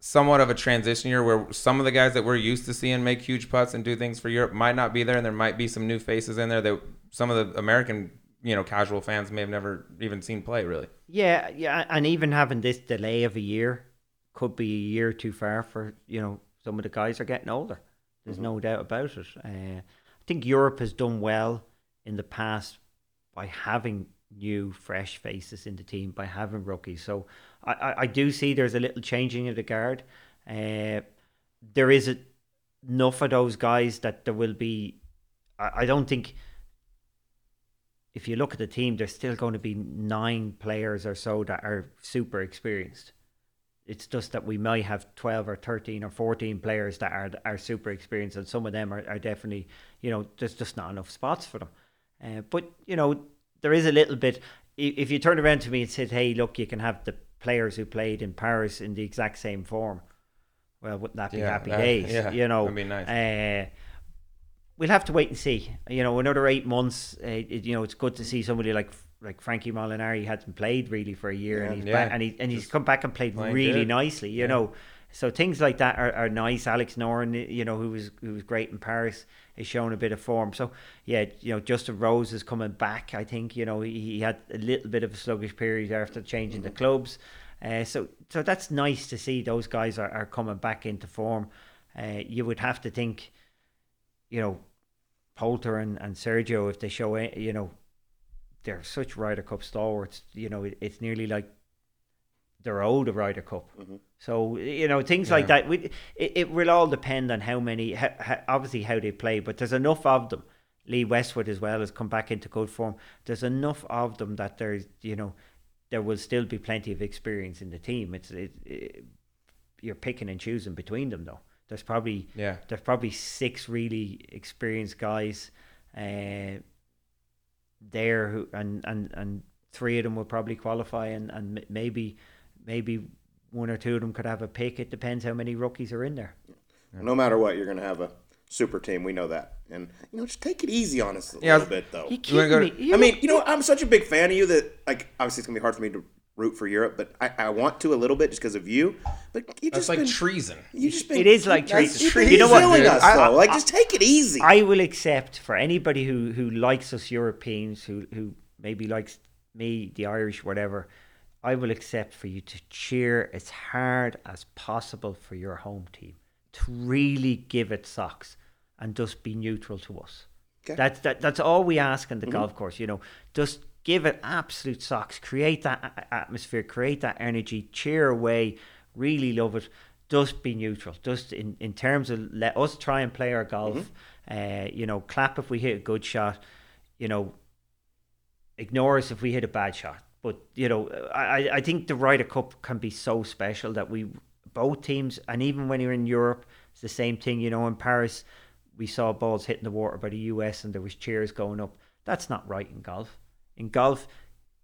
somewhat of a transition year where some of the guys that we're used to seeing make huge putts and do things for Europe might not be there, and there might be some new faces in there that some of the American you know casual fans may have never even seen play really. Yeah, yeah, and even having this delay of a year could be a year too far for you know some of the guys are getting older. There's mm-hmm. no doubt about it. Uh, I think Europe has done well in the past by having new, fresh faces in the team, by having rookies. So I, I, I do see there's a little changing of the guard. Uh, there is a, enough of those guys that there will be. I, I don't think if you look at the team, there's still going to be nine players or so that are super experienced. It's just that we might have 12 or 13 or 14 players that are are super experienced, and some of them are, are definitely, you know, there's just not enough spots for them. Uh, but, you know, there is a little bit. If you turn around to me and said, hey, look, you can have the players who played in Paris in the exact same form, well, wouldn't that be yeah, happy days? Yeah, you know, be nice. Uh, we'll have to wait and see. You know, another eight months. Uh, it, you know, it's good to see somebody like like Frankie Molinari hasn't played really for a year, yeah, and he's yeah. back, and he and he's come back and played really good. nicely. You yeah. know, so things like that are, are nice. Alex Noren, you know, who was who was great in Paris, is showing a bit of form. So yeah, you know, Justin Rose is coming back. I think you know he, he had a little bit of a sluggish period after changing mm-hmm. the clubs. Uh, so so that's nice to see those guys are, are coming back into form. Uh, you would have to think, you know, Poulter and, and Sergio, if they show, you know, they're such Ryder Cup stalwarts, you know, it, it's nearly like they're owed a Ryder Cup. Mm-hmm. So, you know, things yeah. like that. We, it, it will all depend on how many, how, how, obviously, how they play, but there's enough of them. Lee Westwood as well has come back into good form. There's enough of them that there's, you know, there will still be plenty of experience in the team. It's it, it, you're picking and choosing between them though. There's probably yeah. There's probably six really experienced guys uh, there who and, and and three of them will probably qualify and, and maybe maybe one or two of them could have a pick. It depends how many rookies are in there. No matter what, you're going to have a super team. We know that, and you know, just take it easy on us a yeah. little bit, though. You kidding me? I mean, you know, I'm such a big fan of you that, like, obviously, it's going to be hard for me to root for Europe, but I, I want to a little bit just because of you. But you just like been, treason. You just been, it is like treason. You know what? Us, I, I, like, just take it easy. I will accept for anybody who who likes us Europeans, who who maybe likes me, the Irish, whatever. I will accept for you to cheer as hard as possible for your home team, to really give it socks, and just be neutral to us. Okay. That's that. That's all we ask on the mm-hmm. golf course. You know, just give it absolute socks, create that atmosphere, create that energy, cheer away, really love it. Just be neutral. Just in, in terms of let us try and play our golf. Mm-hmm. Uh, you know, clap if we hit a good shot. You know, ignore us if we hit a bad shot. But you know, I I think the Ryder Cup can be so special that we both teams, and even when you're in Europe, it's the same thing. You know, in Paris, we saw balls hitting the water by the US, and there was cheers going up. That's not right in golf in golf,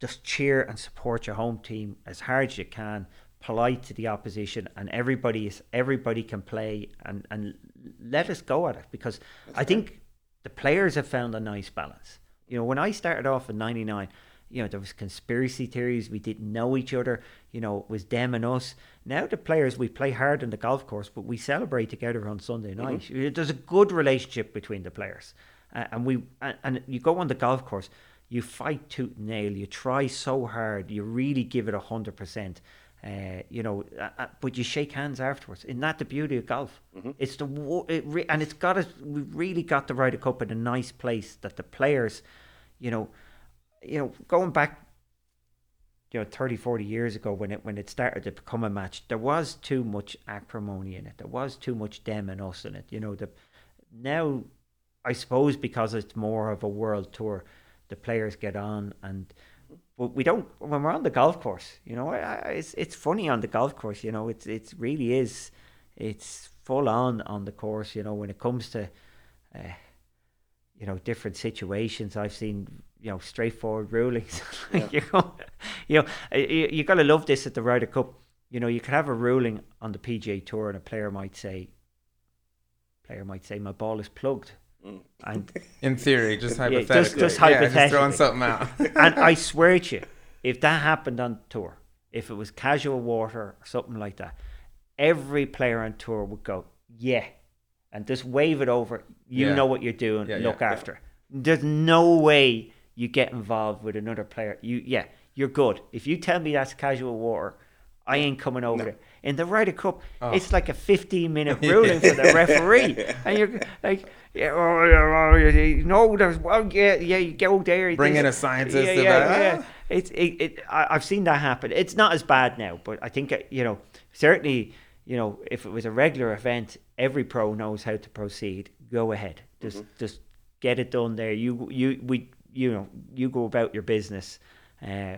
just cheer and support your home team as hard as you can, polite to the opposition, and everybody is everybody can play and and let us go at it because That's I think the players have found a nice balance. You know, when I started off in '99 you know, there was conspiracy theories. We didn't know each other. You know, it was them and us. Now the players, we play hard on the golf course, but we celebrate together on Sunday night. Mm-hmm. There's a good relationship between the players, uh, and we and, and, you go on the golf course you fight tooth and nail, you try so hard, you really give it a hundred percent. Uh, you know, uh, uh but you shake hands afterwards. Isn't that the beauty of golf? Mm-hmm. It's the it re- and it's got us. We really got the Ryder Cup in a nice place that the players, you know, you know, going back, you know, 30, 40 years ago when it when it started to become a match, there was too much acrimony in it. There was too much them and us in it. You know, the now, I suppose because it's more of a world tour the players get on and but we don't when we're on the golf course you know it's it's funny on the golf course you know it's it really is it's full on on the course you know when it comes to uh, you know different situations. I've seen you know straightforward rulings. you know, you know, you, you got to love this at the Ryder Cup. You know, you could have a ruling on the PGA Tour, and a player might say, player might say, my ball is plugged. And In theory, just Yeah, just- hypothetically. just Yeah, just throwing something out. and I swear to you, if that happened on tour, if it was casual water or something like that, every player on tour would go, yeah, and just wave it over. You Yeah. know what you're doing. Yeah, look yeah. after. it. There's no way you get involved with another player. You yeah, you're good. If you tell me that's casual water. I ain't coming over there. In the Ryder Cup, Oh. it's like a 15 minute ruling for the referee. And you're like, yeah, oh, yeah, oh, yeah, no, there's, well, yeah, yeah, you go there. Bring in a scientist yeah, yeah, yeah. It's it, it I, I've seen that happen. It's not as bad now, but I think uh, you know certainly you know if it was a regular event, every pro knows how to proceed. Go ahead, just just get it done there. You you we you know you go about your business. Uh,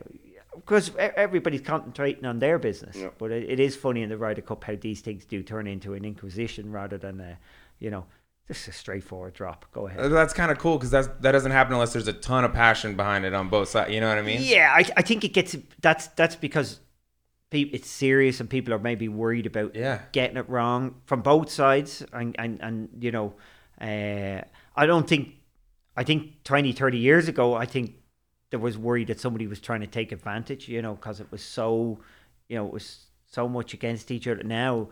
because everybody's concentrating on their business, Yeah. but it, it is funny in the Ryder Cup how these things do turn into an inquisition rather than a, you know, just a straightforward drop. Go ahead. That's kind of cool because that's that doesn't happen unless there's a ton of passion behind it on both sides. You know what I mean? Yeah, I, I think it gets that's that's because it's serious and people are maybe worried about Yeah. getting it wrong from both sides and and, and you know uh, I don't think I think 20 30 years ago I think there was worry that somebody was trying to take advantage you know because it was so you know it was so much against each other now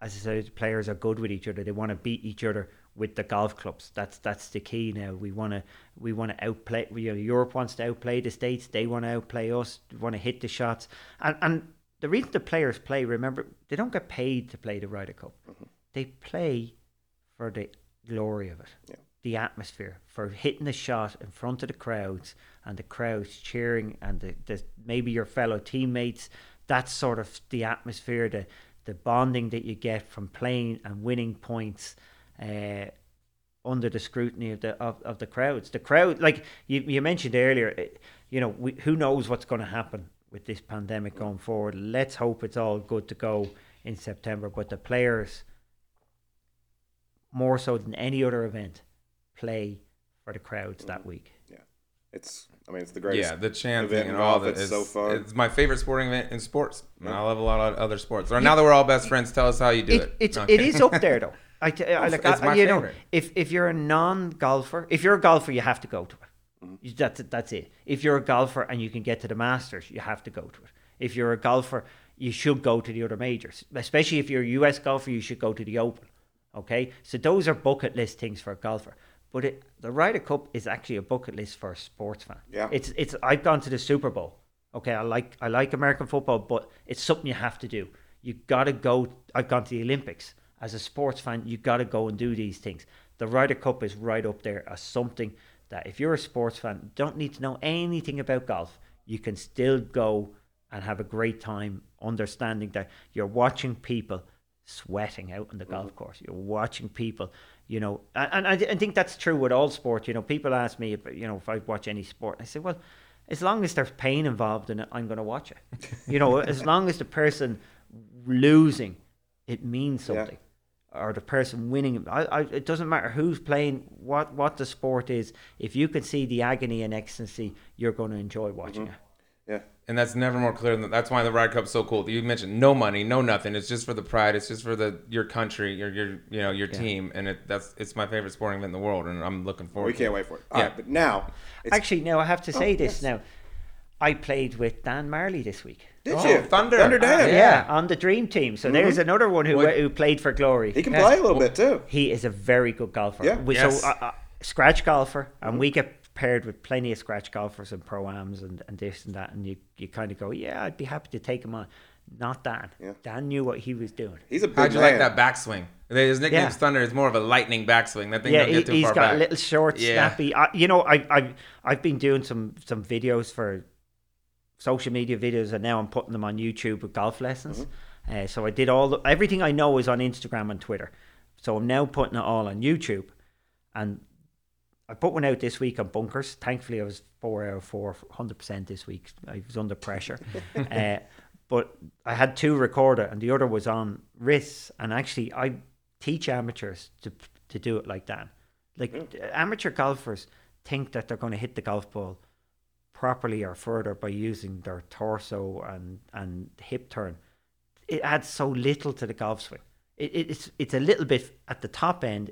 as I said, players are good with each other. They want to beat each other with the golf clubs. That's that's the key now. We want to we want to outplay. You know, Europe wants to outplay the states. They want to outplay us. Want to hit the shots. And and the reason the players play, remember, they don't get paid to play the Ryder Cup. Mm-hmm. They play for the glory of it, Yeah. The atmosphere, for hitting the shot in front of the crowds and the crowds cheering and the, the maybe your fellow teammates. That's sort of the atmosphere, the the bonding that you get from playing and winning points. Uh, under the scrutiny of the of, of the crowds, the crowd, like you, you mentioned earlier, you know, we, who knows what's going to happen with this pandemic going forward. Let's hope it's all good to go in September. But the players, more so than any other event, play for the crowds that mm-hmm. week. Yeah, it's. I mean, it's the greatest. Yeah, the chanting event and all golf. that It's is so fun. It's my favorite sporting event in sports. And I love a lot of other sports. Or now that we're all best friends, tell us how you do it. It, it's No, it kidding. is up there though. I, t- I like it's I- my you know if if you're a non golfer, if you're a golfer, you have to go to it. Mm-hmm. You- That's that's it. If you're a golfer and you can get to the Masters, you have to go to it. If you're a golfer, you should go to the other majors. Especially if you're a US golfer, you should go to the Open. Okay, so those are bucket list things for a golfer. But it, the Ryder Cup is actually a bucket list for a sports fan. Yeah. it's it's. I've gone to the Super Bowl. Okay, I like I like American football, but it's something you have to do. You gotta go. I've gone to the Olympics as a sports fan. You gotta go and do these things. The Ryder Cup is right up there as something that if you're a sports fan, don't need to know anything about golf. You can still go and have a great time, understanding that you're watching people sweating out on the golf mm-hmm. course. You're watching people, you know, and, and I, I think that's true with all sport. You know, people ask me, if, you know, if I watch any sport. I say, well, as long as there's pain involved in it, I'm going to watch it. You know, as long as the person losing, it means Yeah. something. Or the person winning, I, I, it doesn't matter who's playing, what what the sport is. If you can see the agony and ecstasy, you're going to enjoy watching mm-hmm. it. Yeah. And that's never more clear than that's why the Ryder Cup's so cool. You mentioned no money, no nothing. It's just for the pride. It's just for the your country, your your you know your team, and it that's it's my favorite sporting event in the world, and I'm looking forward. We to can't it. wait for it. All Yeah. right, but now, it's, Actually, no, I have to say this yes. now. I played with Dan Majerle this week. did Oh, you Thunder. Thunder Dan? Ah, Yeah, on the dream team. So there's another one who What- who played for Glory. He can Yeah. play a little bit too. He is a very good golfer. Yeah. We, Yes. So uh, uh, scratch golfer, and we get paired with plenty of scratch golfers and pro ams and, and this and that, and you you kind of go, yeah, I'd be happy to take him on. Not Dan. Yeah. Dan knew what he was doing. He's a big How'd you man. like that backswing? His nickname Yeah. Thunder. It's more of a lightning backswing. That thing yeah, don't he, get too he's far got back. little short, Yeah. snappy. I, you know, I I I've been doing some some videos for social media videos, and now I'm putting them on YouTube with golf lessons. Uh, so I did all the, everything I know is on Instagram and Twitter. So I'm now putting it all on YouTube, and I put one out this week on bunkers. Thankfully, I was four out of four, hundred percent this week. I was under pressure, uh, but I had two recorded, and the other was on wrists. And actually, I teach amateurs to to do it like that. Like amateur golfers think that they're going to hit the golf ball properly or further by using their torso and and hip turn. It adds so little to the golf swing. It, it, it's it's a little bit at the top end,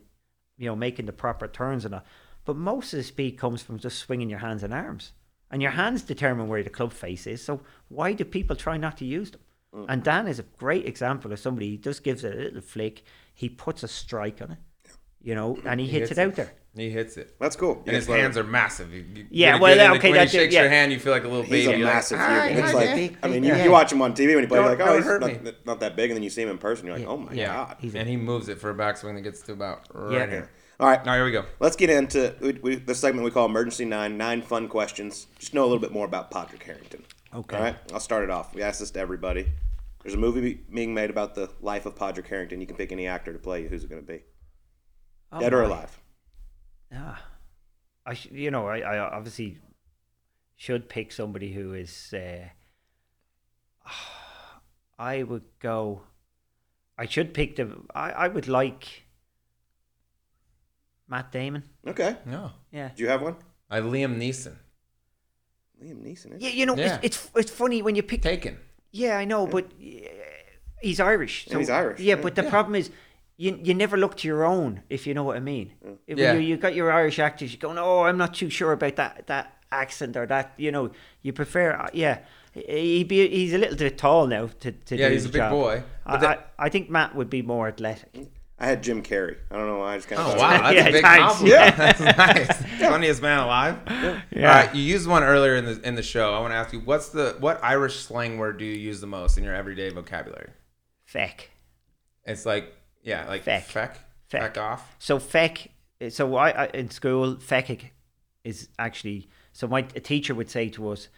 you know, making the proper turns and all. But most of the speed comes from just swinging your hands and arms, and your hands determine where the club face is. So why do people try not to use them? Mm. And Dan is a great example of somebody. He just gives it a little flick. He puts a strike on it, you know, and he, hits, hits it it. out there. He hits it. That's cool. You And his hands it. are massive. You- you Yeah, well, good okay, When he that's it, shakes yeah. your hand, you feel like a little He's baby. a You're like, massive "Ah, human. It's like, a big- I mean, big you, guy. you watch him on TV when he plays, you're like, oh, don't he's hurt not, me. not that big, and then you see him in person, you're like, Yeah, oh my yeah. god. He's a- and he moves it for a backswing that gets to about right Yeah. here. All right, Now here we go. let's get into we, we, the segment we call Emergency Nine. Nine fun questions. Just know a little bit more about Padraig Harrington. Okay. All right, I'll start it off. We ask this to everybody. There's a movie being made about the life of Padraig Harrington. You can pick any actor to play you. Who's it going to be? Oh, Dead or alive? Yeah, I sh- you know I, I obviously should pick somebody who is. Uh, I would go. I should pick the. I, I would like Matt Damon. Okay. No. Yeah. Do you have one? I Liam Neeson. Liam Neeson. Yeah, you know Yeah. It's, it's it's funny when you pick. Taken. Yeah, I know, but uh, he's Irish. Yeah, he's Irish, Yeah, yeah. but the Yeah. problem is. You, you never look to your own, if you know what I mean. If Yeah. you, you got your Irish actors, you go, no, I'm not too sure about that that accent or that. You know, you prefer, uh, yeah. He be he's a little bit tall now to, to Yeah, do he's the a big job. boy, I, that- I, I think Matt would be more athletic. I had Jim Carrey. I don't know why. I just kind oh, of Oh wow, that's Yeah, a big thanks. compliment. Yeah. That's nice. Funniest man alive. Yeah. All right, you used one earlier in the in the show. I want to ask you, what's the what Irish slang word do you use the most in your everyday vocabulary? Feck. It's like yeah, like Feck. feck, Feck. feck off. So feck. So I, I in school feckic is actually so my a teacher would say to us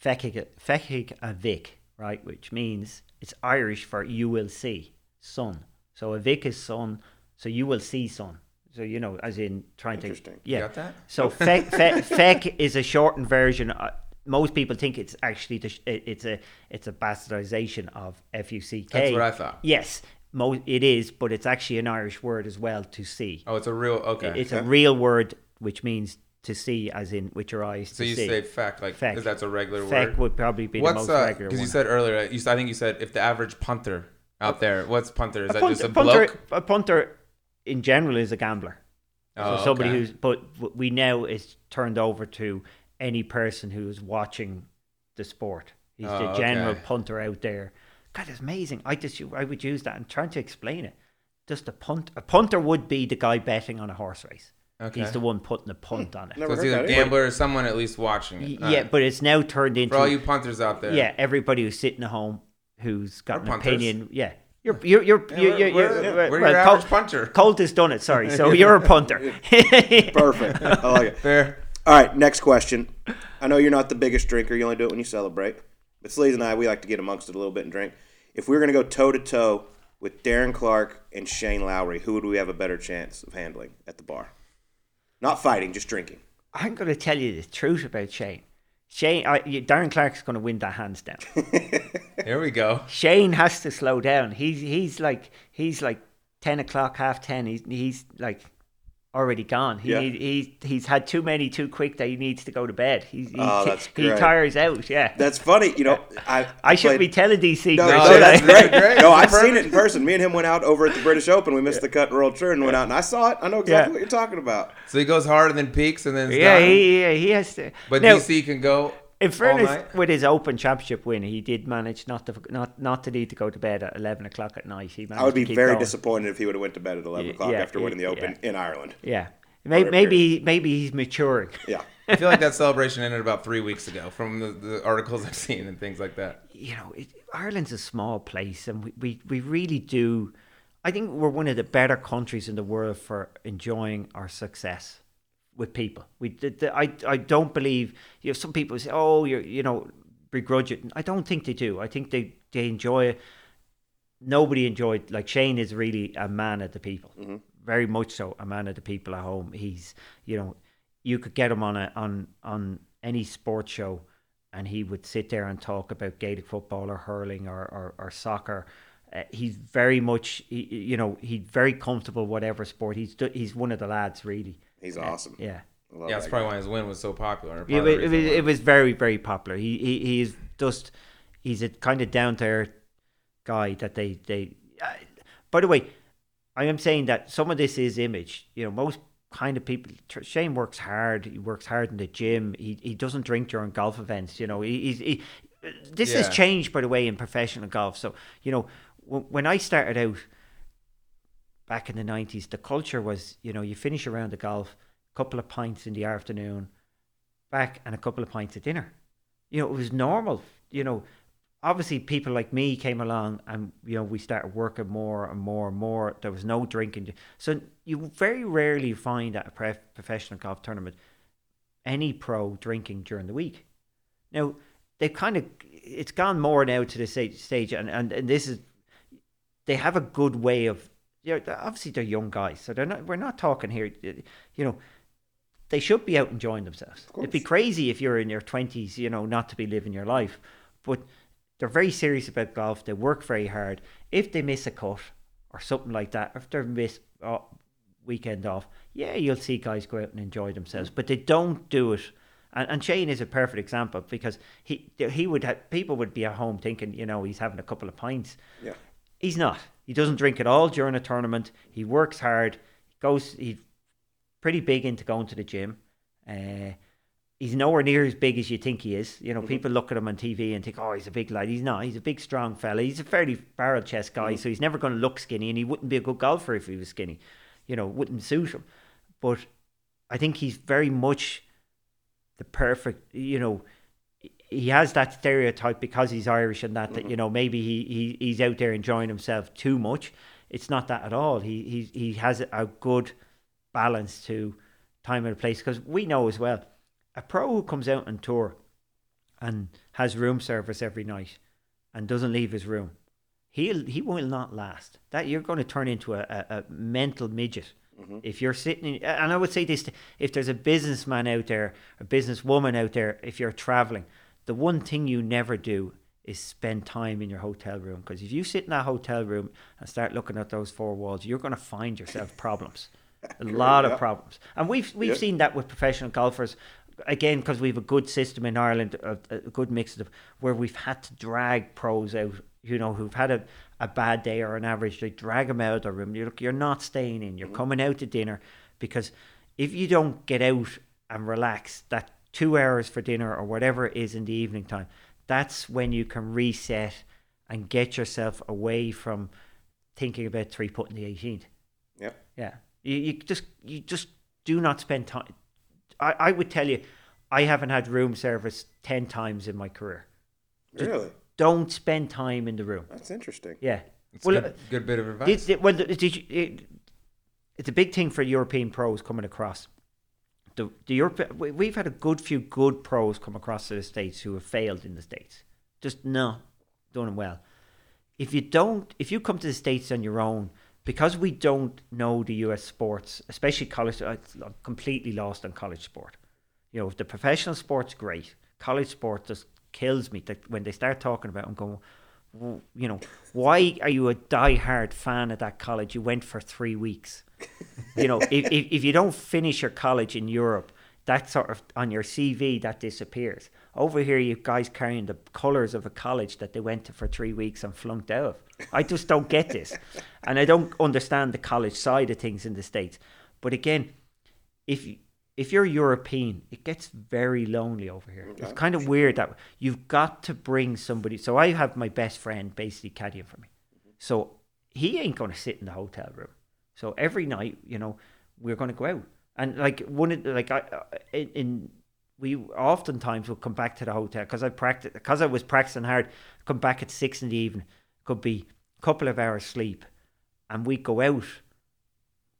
feckic feckic a vic right, which means it's Irish for you will see sun. So a vic is sun. So you will see sun. So you know, as in trying to Interesting. yeah. got that? So feck, feck, feck is a shortened version. Uh, most people think it's actually the, sh- it's a it's a bastardization of F U C K. That's what I thought. Yes, mo- it is, but it's actually an Irish word as well to see. Oh, it's a real okay. It's a real word which means to see, as in with your eyes. so to you see. say feck, like Feck. is that's a regular Feck word? would probably be What's the most uh? regular Because you said earlier, you, I think you said if the average punter out there, what's punter? Is a, that punt- just a a punter, bloke? a punter in general is a gambler. Oh, so somebody okay. who's, but we now is turned over to any person who's watching the sport. He's the Oh, general okay. punter out there. God, it's amazing. I just I would use that and trying to explain it. Just a punt. A punter would be the guy betting on a horse race. Okay. He's the one putting the punt hmm. on it. Never So it's either a either. gambler or someone at least watching it. Y- yeah, right. but it's now turned into for all you punters out there. yeah everybody who's sitting at home who's got We're an punters. opinion. Yeah, you're you're you're Yeah, you're, we're- you're, we're- you're- we're well, your Colt- punter. Colt has done it. Sorry, so you're a punter. Perfect. I like it. Fair. All right, next question. I know you're not the biggest drinker. You only do it when you celebrate. But Sleaze and I, we like to get amongst it a little bit and drink. If we were going to go toe to toe with Darren Clarke and Shane Lowry, who would we have a better chance of handling at the bar? Not fighting, just drinking. I'm going to tell you the truth about Shane. Shane, you- Darren Clarke's going to win that hands down. Here we go. Shane has to slow down. He's he's like he's like ten o'clock, half ten. He's he's like already gone. He Yeah. he he's had too many too quick that he needs to go to bed. He's, he Oh, that's he great. tires out. Yeah, That's funny. You know, I I shouldn't be telling DC. No, No, no, that's I? great. Great. No, I've seen it in person. Me and him went out over at the British Open. We missed the cut in World Tour and went out, and I saw it. I know exactly Yeah. what you're talking about. So he goes hard and then peaks and then Yeah, he, yeah, he has to. but now, DC can go. In fairness, with his Open Championship win, he did manage not to not not to need to go to bed at eleven o'clock at night. He managed I would be very going. disappointed if he would have went to bed at 11 Yeah, o'clock yeah, after winning the yeah, Open in Ireland. Yeah, maybe maybe maybe he's maturing. Yeah. I feel like that celebration ended about three weeks ago from the, the articles I've seen and things like that. you know, it, Ireland's a small place, and we, we, we really do. I think we're one of the better countries in the world for enjoying our success with people. We, the, I, I don't believe you know some people say, oh, you're you know begrudge it. I don't think they do. I think they they enjoy it. Nobody enjoyed like Shane is really a man of the people, very much so a man of the people at home. He's you know you could get him on a on on any sports show and he would sit there and talk about Gaelic football or hurling or, or, or soccer Uh, he's very much, he, you know, he's very comfortable whatever sport. He's do- he's one of the lads, really. He's awesome. Yeah. Yeah, that's probably guy. why his win was so popular. Yeah, Part it, was, it was very, very popular. He he, he is just he's a kind of down to earth guy that they they. Uh, by the way, I am saying that some of this is image. You know, most kind of people. Shane works hard. He works hard in the gym. He he doesn't drink during golf events. You know, he, he's he. This has changed, by the way, in professional golf. So you know, w- when I started out back in the nineties, the culture was you know you finish around the golf, a couple of pints in the afternoon, back and a couple of pints at dinner. You know, it was normal. You know, obviously people like me came along and you know we started working more and more and more. There was no drinking, so you very rarely find at a pre- professional golf tournament any pro drinking during the week. Now they've kind of it's gone more now to the stage, stage and, and and this is they have a good way of you know obviously they're young guys so they're not we're not talking here you know they should be out enjoying themselves. It'd be crazy if you're in your twenties, you know, not to be living your life. But they're very serious about golf. They work very hard. If they miss a cut or something like that, if they're miss uh, weekend off, yeah, you'll see guys go out and enjoy themselves. But they don't do it. And, and Shane is a perfect example because he he would have people would be at home thinking, you know, he's having a couple of pints. Yeah. He's not. He doesn't drink at all during a tournament. He works hard. He goes. He's pretty big into going to the gym. Uh, he's nowhere near as big as you think he is. You know, people look at him on TV and think, "Oh, he's a big lad." He's not. He's a big, strong fella. He's a fairly barrel chest guy, so he's never going to look skinny, and he wouldn't be a good golfer if he was skinny. You know, wouldn't suit him. But I think he's very much the perfect. You know, he has that stereotype because he's Irish and that that mm-hmm. you know maybe he, he he's out there enjoying himself too much. It's not that at all. He he he has a good balance to time and place because we know as well a pro who comes out on tour and has room service every night and doesn't leave his room he'll he will not last that you're going to turn into a, a, a mental midget mm-hmm. if you're sitting in, and I would say this if there's a businessman out there a businesswoman out there if you're traveling the one thing you never do is spend time in your hotel room because if you sit in that hotel room and start looking at those four walls you're going to find yourself problems. A lot yeah. of problems. And we've we've Yeah. seen that with professional golfers again because we've a good system in Ireland a, a good mix of where we've had to drag pros out you know who've had a, a bad day or an average day drag them out of the room. You look you're not staying in. You're mm-hmm. coming out to dinner because if you don't get out and relax that two hours for dinner or whatever it is in the evening time that's when you can reset and get yourself away from thinking about three putting the 18th Yeah. yeah, you, you just you just do not spend time. I, I would tell you, I haven't had room service ten times in my career. Really? Don't spend time in the room. That's interesting. Yeah. It's well, good, good bit of did, advice. did- well, did you, it, it's a big thing for European pros coming across. The the Europe, we- we've had a good few good pros come across to the states who have failed in the states, just not doing well. If you don't, if you come to the states on your own, because we don't know the U.S. sports, especially college, I'm completely lost on college sport. You know, the professional sport's great. College sport just kills me. That when they start talking about, it, I'm going, "W- you know, why are you a die-hard fan of that college? You went for three weeks. You know, if, if if you don't finish your college in Europe, that sort of on your CV that disappears. Over here, you guys carrying the colours of a college that they went to for three weeks and flunked out of. I just don't get this, and I don't understand the college side of things in the states. But again, if you- if you're European, it gets very lonely over here. It's kind of weird that you've got to bring somebody. So I have my best friend basically caddying for me. So he ain't going to sit in the hotel room. So every night, you know, we're going to go out and like one of the- like I I- in, in we oftentimes will come back to the hotel because I practice because I was practicing hard. Come back at six in the evening. Could be a couple of hours sleep, and we go out.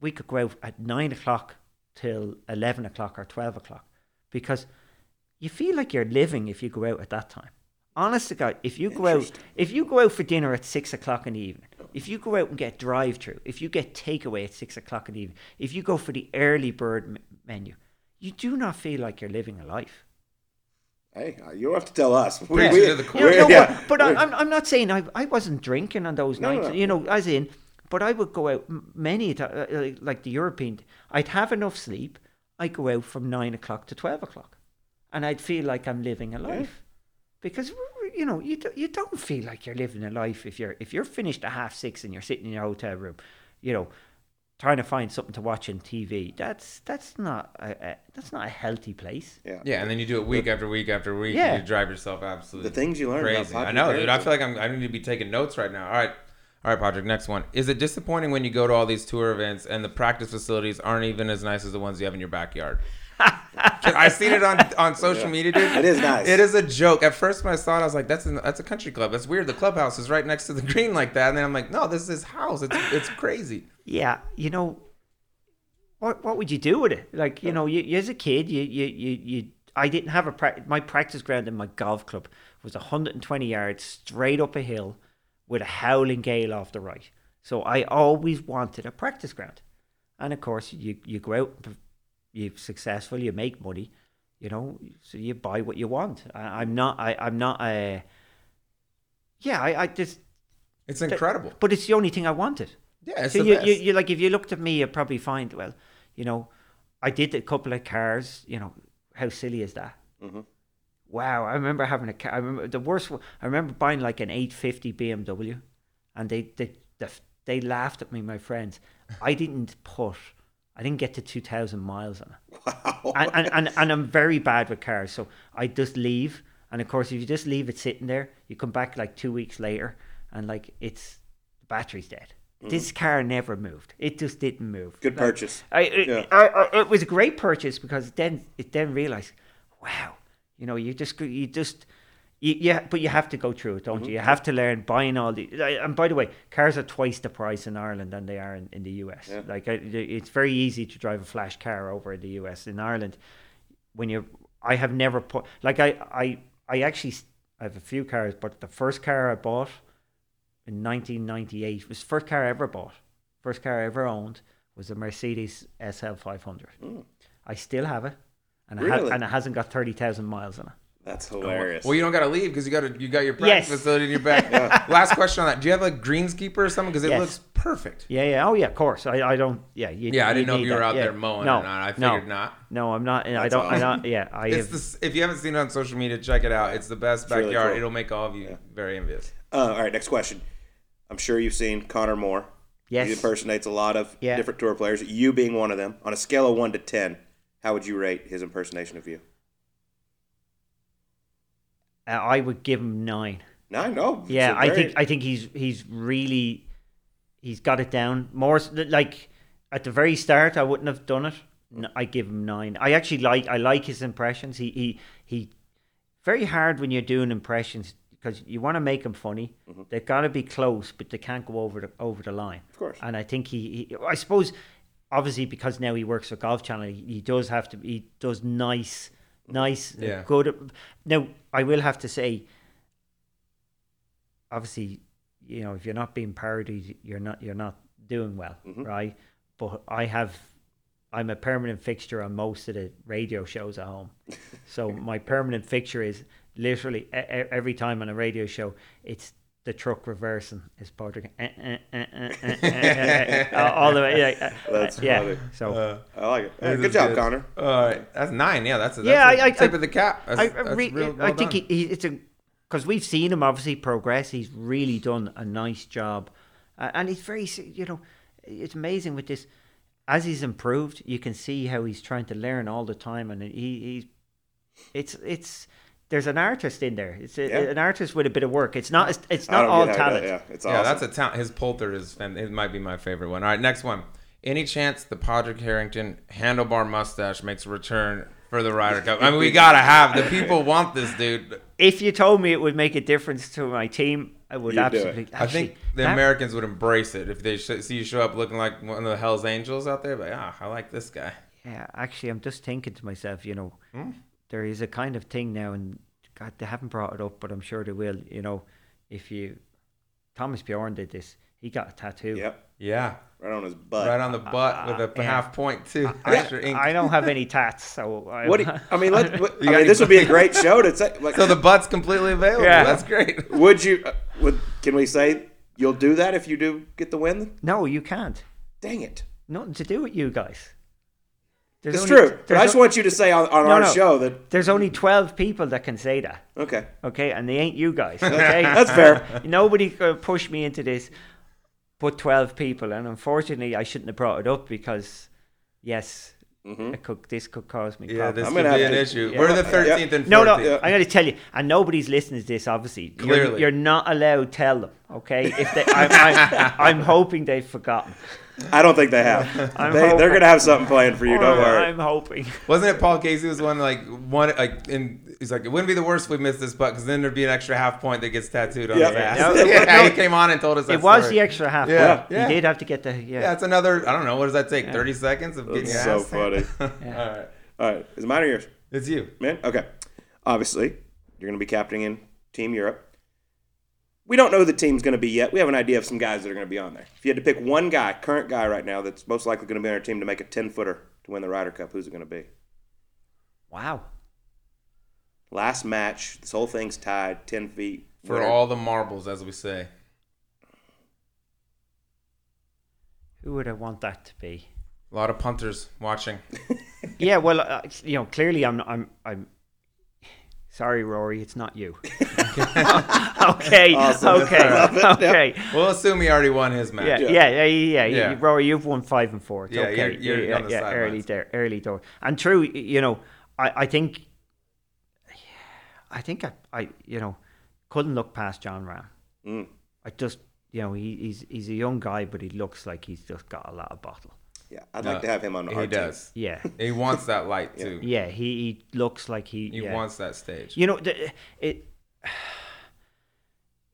We could go out at nine o'clock till eleven o'clock or twelve o'clock, because you feel like you're living if you go out at that time. Honest to God, if you go out, if you go out for dinner at six o'clock in the evening, if you go out and get drive through, if you get takeaway at six o'clock in the evening, if you go for the early bird m- menu, you do not feel like you're living a life. Hey, uh, you have to tell us. We, Yeah, we- you're the cool- You know, no, yeah, but, but I, we're- I'm, I'm not saying I, I wasn't drinking on those No, nights, no. you know, as in, but I would go out many, ti- uh, uh, like the European, I'd have enough sleep, I'd go out from nine o'clock to 12 o'clock, and I'd feel like I'm living a life. Because w- w- you know you do, you don't feel like you're living a life if you're if you're finished at half six and you're sitting in your hotel room, you know, trying to find something to watch on TV. That's that's not a, a, that's not a healthy place. yeah. Yeah, and then you do it week after week after week. Yeah. and you drive yourself absolutely The things you learn about crazy. I know, dude. I feel like I'm. I need to be taking notes right now. All right, all right, Patrick. Next one. Is it disappointing when you go to all these tour events and the practice facilities aren't even as nice as the ones you have in your backyard? I've seen it on on social media, dude. It is nice. It is a joke. At first, when I saw it, I was like, "That's an, that's a country club. That's weird. The clubhouse is right next to the green like that." And then I'm like, "No, this is his house. It's it's crazy." Yeah, you know, what what would you do with it? Like, you know, you, you as a kid, you you you, you I didn't have a pra- my practice ground in my golf club was 120 yards straight up a hill with a howling gale off the right. So I always wanted a practice ground. And of course, you you go out, you're successful, you make money, you know, so you buy what you want. I, I'm not I I'm not a yeah, I, I just It's incredible. but it's the only thing I wanted. Yeah, it's so the you, best. you, you like if you looked at me, you'd probably find well, you know, I did a couple of cars. You know, how silly is that? Mhm. Wow, I remember having a car. I remember the worst. one- I remember buying like an 850 BMW, and they they they, they laughed at me, my friends. I didn't put. I didn't get to 2,000 miles on it. Wow. And, and, and, and I'm very bad with cars. So I just leave. And of course, if you just leave it sitting there, you come back like two weeks later and like it's the battery's dead. Mm. This car never moved. It just didn't move. Good Like, purchase. I, it, Yeah. I, I, it was a great purchase because then it then realized, wow, you know, you just you just you, yeah, but you have to go through it, don't Mm-hmm. you? You have to learn buying all the. And by the way, cars are twice the price in Ireland than they are in, in the US. Yeah. Like it's very easy to drive a flash car over in the US. In Ireland, when you, I have never put like I I I actually I have a few cars, but the first car I bought in 1998 was the first car I ever bought. First car I ever owned was a Mercedes SL 500. I still have it, and it ha-. And it hasn't got 30,000 miles on it. That's hilarious. Well, you don't got to leave because you got to you got your practice Yes. facility in your back. Last question on that: Do you have a greenskeeper or something? Because it Yes. looks perfect. Yeah, yeah, oh yeah, of course. I, I don't. Yeah, you, Yeah, I didn't know if need you were that. out Yeah. there mowing no, or not. I no, figured not. No, I'm not. I don't. I awesome. don't. Yeah, I It's have. the, if you haven't seen it on social media, check it out. It's the best really backyard. cool. It'll make all of you very envious. Uh, all right, next question. I'm sure you've seen Conor Moore. Yes. He impersonates a lot of Yeah. different tour players. You being one of them. On a scale of one to ten, how would you rate his impersonation of you? uh, I would give him nine. Nine. No. Yeah, it's a I think I think he's he's really he's got it down. More like at the very start, I wouldn't have done it. I give him nine. I actually like I like his impressions. He he he. Very hard when you're doing impressions because you want to make them funny. They've got to be close, but they can't go over the over the line. Of course. And I think he, he I suppose, obviously because now he works for Golf Channel, he, he does have to. He does nice, nice, uh, Yeah. good. Now I will have to say, obviously, you know, if you're not being parodied, you're not you're not doing well, right? But I have. I'm a permanent fixture on most of the radio shows at home. So my permanent fixture is literally every time on a radio show, it's the truck reversing is Patrick eh eh, eh, eh, eh, all the way. Uh, that's yeah. So uh, I like it. Hey, good job, good. Conor. All right, that's nine. Yeah, that's, a, that's yeah. Tip I, of the cap. That's, I, that's re, real, well I think he, he, it's a because we've seen him obviously progress. He's really done a nice job, uh, and he's very you know it's amazing with this. As he's improved, you can see how he's trying to learn all the time, and he, he's it's it's there's an artist in there. It's a, Yeah. an artist with a bit of work. It's not it's not all get how he talent. does- Yeah, it's Yeah, that's a talent. His Poulter is. It might be my favorite one. All right, next one. Any chance the Padraig Harrington handlebar mustache makes a return for the Ryder Cup? I mean, we gotta have the people want this dude. If you told me it would make a difference to my team, I would You'd do it. absolutely. I think the that- Americans would embrace it if they sh- see you show up looking like one of the Hell's Angels out there. But ah, I like this guy. Yeah, actually, I'm just thinking to myself, you know, Hmm? There is a kind of thing now, and God, they haven't brought it up, but I'm sure they will. You know, if you Thomas Bjorn did this. He got a tattoo. Yep, Yeah. right on his butt. Right on the butt with a yeah. half point too. I, Extra ink. I don't have any tats, so I, What? Do you, I mean, let, what, I mean, any- this would be a great show to say. Like, so the butt's completely available. Yeah. That's great. would you? Uh, would can we say you'll do that if you do get the win? no, you can't. Dang it! Nothing to do with you guys. There's It's only- true, but I just o- want you to say on, on No, our no. show that There's only twelve people that can say that. okay, Okay, and they ain't you guys. Okay, that's fair. Nobody uh, could push me into this, but twelve people, and unfortunately, I shouldn't have brought it up because, yes, mm-hmm. it could, this could cause me Yeah, problems. this I'm could gonna be have an to- issue. yeah. We're the Yeah. 13th and 14th. No, no, Yeah. I'm going to tell you, and nobody's listening to this. Obviously, You're- Clearly. you're, not allowed to tell them. Okay, if they, I'm, I'm, I'm hoping they've forgotten. I don't think they have. I'm they, they're gonna have something planned for you. Don't worry. I'm hoping. Wasn't it Paul Casey was one like one like and he's like it wouldn't be the worst if we missed this butt because then there'd be an extra half point that gets tattooed on Yeah. his ass. No, yeah, he came on and told us that It was story. the extra half. Yeah, point. yeah. He did have to get the yeah. Yeah, another. I don't know. What does that take? Thirty seconds of getting That's your so ass. funny. All right, All right, is it mine or yours, it's you. man? Okay. Obviously, you're gonna be captaining Team Europe. We don't know who the team's gonna be yet. We have an idea of some guys that are gonna be on there. If you had to pick one guy, current guy right now, that's most likely gonna be on our team to make a ten footer to win the Ryder Cup, who's it gonna be? Wow. Last match, this whole thing's tied, ten feet. For winner. all the marbles, as we say. Who would I want that to be? A lot of punters watching. Yeah, well, uh, you know, clearly I'm I'm I'm sorry, Rory, it's not you. okay, Awesome. okay, Love it. Yep. okay. We'll assume he already won his match. Yeah, yeah, yeah, yeah, yeah. Yeah. Rory, you've won five and four. It's Yeah, okay. you're- you're yeah, on the yeah, sidelines. early there, early door. And true, you know, I, I think, I think I, I, you know, couldn't look past Jon Rahm. Mm. I just, you know, he, he's he's a young guy, but he looks like he's just got a lot of bottle. Yeah, I'd No, like to have him on He our team. He does. Yeah, He wants that light too. yeah. He, he looks like he. He yeah. wants that stage. You know, the, it.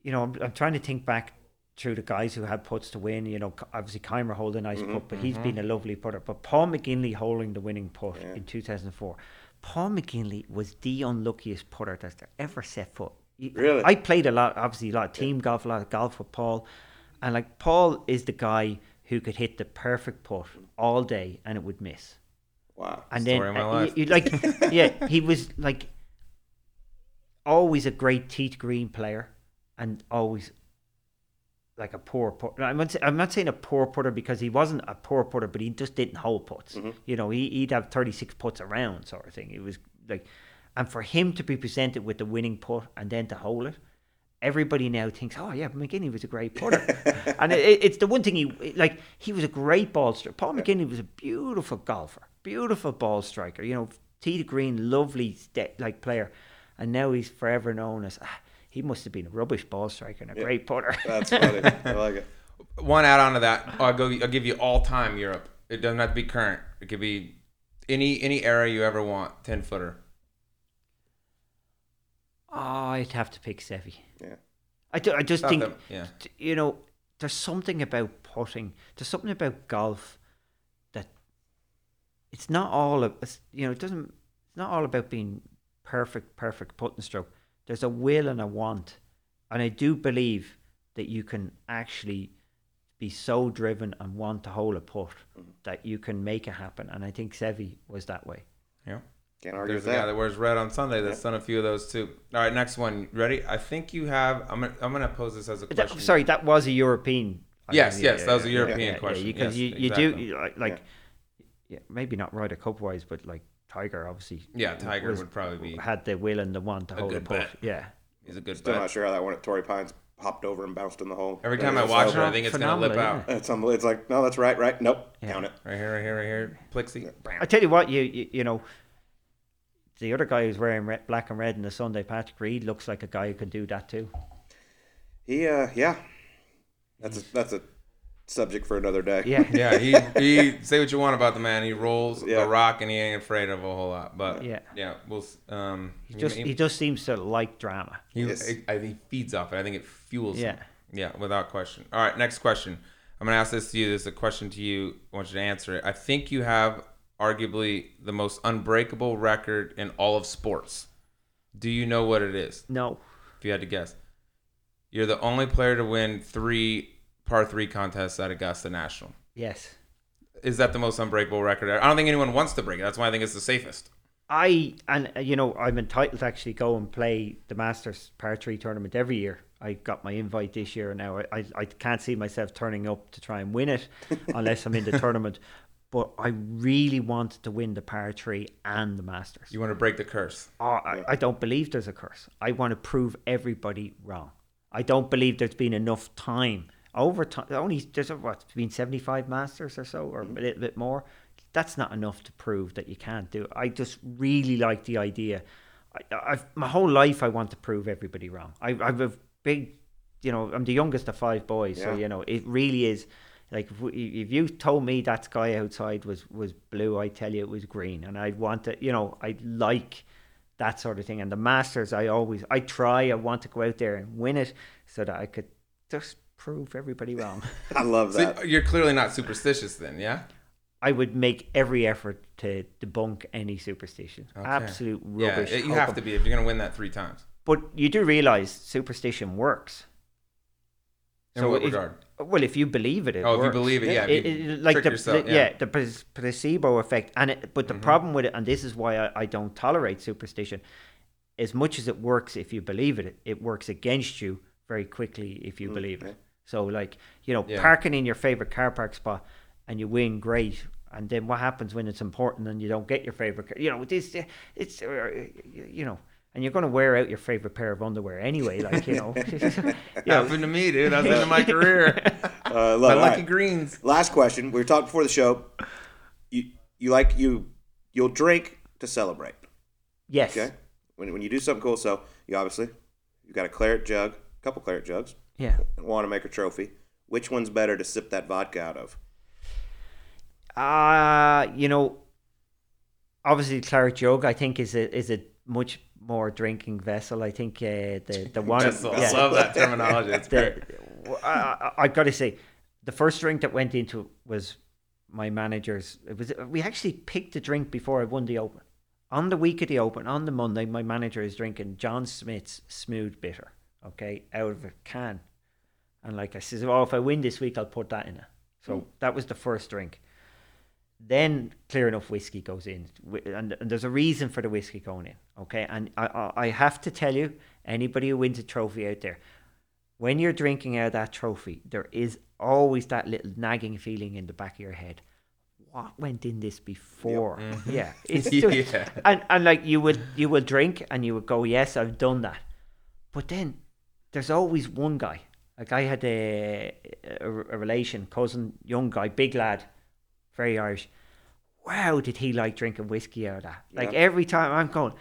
You know, I'm, I'm trying to think back through the guys who had puts to win. You know, obviously Kaymer holding a nice Mm-hmm, putt, but he's been a lovely putter. But Paul McGinley holding the winning putt in 2004. Paul McGinley was the unluckiest putter that's ever set foot. Really? I played a lot, obviously a lot of team golf, a lot of golf with Paul, and like Paul is the guy who could hit the perfect putt all day and it would miss. Wow. And Story then of my uh, life. you- you like, yeah, he was like always a great tee green player, and always like a poor putter. I'm not, say- I'm not saying a poor putter because he wasn't a poor putter, but he just didn't hold putts. You know, he, he'd have 36 putts around, sort of thing. It was like, and for him to be presented with the winning putt and then to hold it. Everybody now thinks, oh yeah, McGinley was a great putter, and it, it's the one thing he like. He was a great ball striker. Paul McGinley was a beautiful golfer, beautiful ball striker. You know, tee to green, lovely st- like player, and now he's forever known as. Ah, he must have been a rubbish ball striker and a great putter. That's funny. I like it. One add on to that, I'll go. I'll give you all time Europe. It doesn't have to be current. It could be any any era you ever want. Ten footer. Oh, I'd have to pick Seve. Yeah. I, do, I just Not think them, yeah. you know, there's something about putting. There's something about golf that it's not all of it's, you know. It doesn't. It's not all about being perfect, perfect putting stroke. There's a will and a want, and I do believe that you can actually be so driven and want to hold a putt mm-hmm. that you can make it happen. And I think Seve was that way. Yeah. Can't argue There's with a guy that. that wears red on Sunday that's done a few of those too. All right, next one. Ready? I think you have. I'm gonna. I'm gonna pose this as a That- question. sorry, that was a European. I Yes, mean, yes, that was a European question. because Yes, you, you exactly. do you- like, like yeah, maybe not Ryder Cup wise, but like Tiger obviously. Yeah, Tiger was- would probably be. had the will and the want to hold a good putt. Yeah, He's a good Still bet. not sure how that one at Torrey Pines hopped over and bounced in the hole. Every time I it's watch it. I think it's gonna lip out. isn't It's unbelievable. It's like, no, that's right, right. Nope. Count it. Right here, right here, right here. Plixie. I tell you what, you you, you know. The other guy who's wearing red, black and red in the Sunday, Patrick Reed, looks like a guy who can do that too. He, uh, yeah. That's a, that's a subject for another day. Yeah, Yeah, he he. Say what you want about the man. He rolls Yeah. the rock and he ain't afraid of a whole lot. But Yeah. yeah, we'll. Um, he just he just seems to like drama. He, Yes. I, I think he feeds off it. I think it fuels him. Yeah. Yeah, without question. All right, next question. I'm going to ask this to you. This is a question to you. I want you to answer it. I think you have arguably the most unbreakable record in all of sports. Do you know what it is? No, If you had to guess. You're the only player to win three par three contests at Augusta National. Yes. Is that the most unbreakable record? I don't think anyone wants to break it. That's why I think it's the safest. I and uh, you know I'm entitled to actually go and play the Masters Par Three tournament every year. I got my invite this year and now. I, I, I can't see myself turning up to try and win it unless I'm in the tournament. But I really wanted to win the Par Three and the Masters. You want to break the curse. Oh, I, I don't believe there's a curse. I want to prove everybody wrong. I don't believe there's been enough time over time. Only there's what been seventy five Masters or so, or a mm-hmm. little bit more. That's not enough to prove that you can't do it. I just really like the idea. I, I've my whole life I want to prove everybody wrong. I, I've a big, you know, I'm the youngest of five boys, so you know it really is. Like if, we, if you told me that sky outside was was blue, I tell you it was green, and I want to, you know, I like that sort of thing. And the Masters, I always, I try, I want to go out there and win it so that I could just prove everybody wrong. I love So that. you're clearly not superstitious then, yeah? I would make every effort to debunk any superstition. Okay. Absolute rubbish. Yeah, you have to be if you're going to win that three times. But you do realize superstition works. In what if- regard? Well, if you believe it, it Oh, if you believe it, yeah, if It- it- like the, yourself, the- yeah. Mm-hmm. the placebo effect, and it, but the problem with it, and this is why I, I don't tolerate superstition, as much as it works if you believe it, it works against you very quickly if you believe it. So, like you know, Yeah. parking in your favorite car park spot, and you win, great. And then what happens when it's important and you don't get your favorite car? You know, this it's uh, you know. And you're going to wear out your favorite pair of underwear anyway, like you know. yeah. know, Happened to me, dude. That's the end of my career. Uh, love my lucky right. greens. Last question. We were talking before the show. You you like you you'll drink to celebrate. yes. Okay. When when you do something cool, so you obviously you've got a claret jug, a couple claret jugs, Yeah. and Wanamaker trophy. Which one's better to sip that vodka out of? Uh, you know, obviously claret jug I think is a is a much more drinking vessel. I think uh, the the one yeah, I love that terminology. It's great. I, I, I got to say, the first drink that went into it was my manager's. It was we actually picked a drink before I won the Open. On the week of the Open, on the Monday, my manager is drinking John Smith's Smooth Bitter, okay, out of a can. And like I says, oh, if I win this week, I'll put that in it. So that was the first drink. Then clear enough whiskey goes in, and, and there's a reason for the whiskey going in. Okay, and I, I I have to tell you, anybody who wins a trophy out there, when you're drinking out of that trophy, there is always that little nagging feeling in the back of your head. What went in this before? Mm-hmm. Yeah, it's just, Yeah. and and like you would you would drink and you would go, yes, I've done that, but then there's always one guy. Like I had a a, a relation, cousin, young guy, big lad, very Irish. Wow, did he like drinking whiskey out of that? Like Yeah. every time I'm going,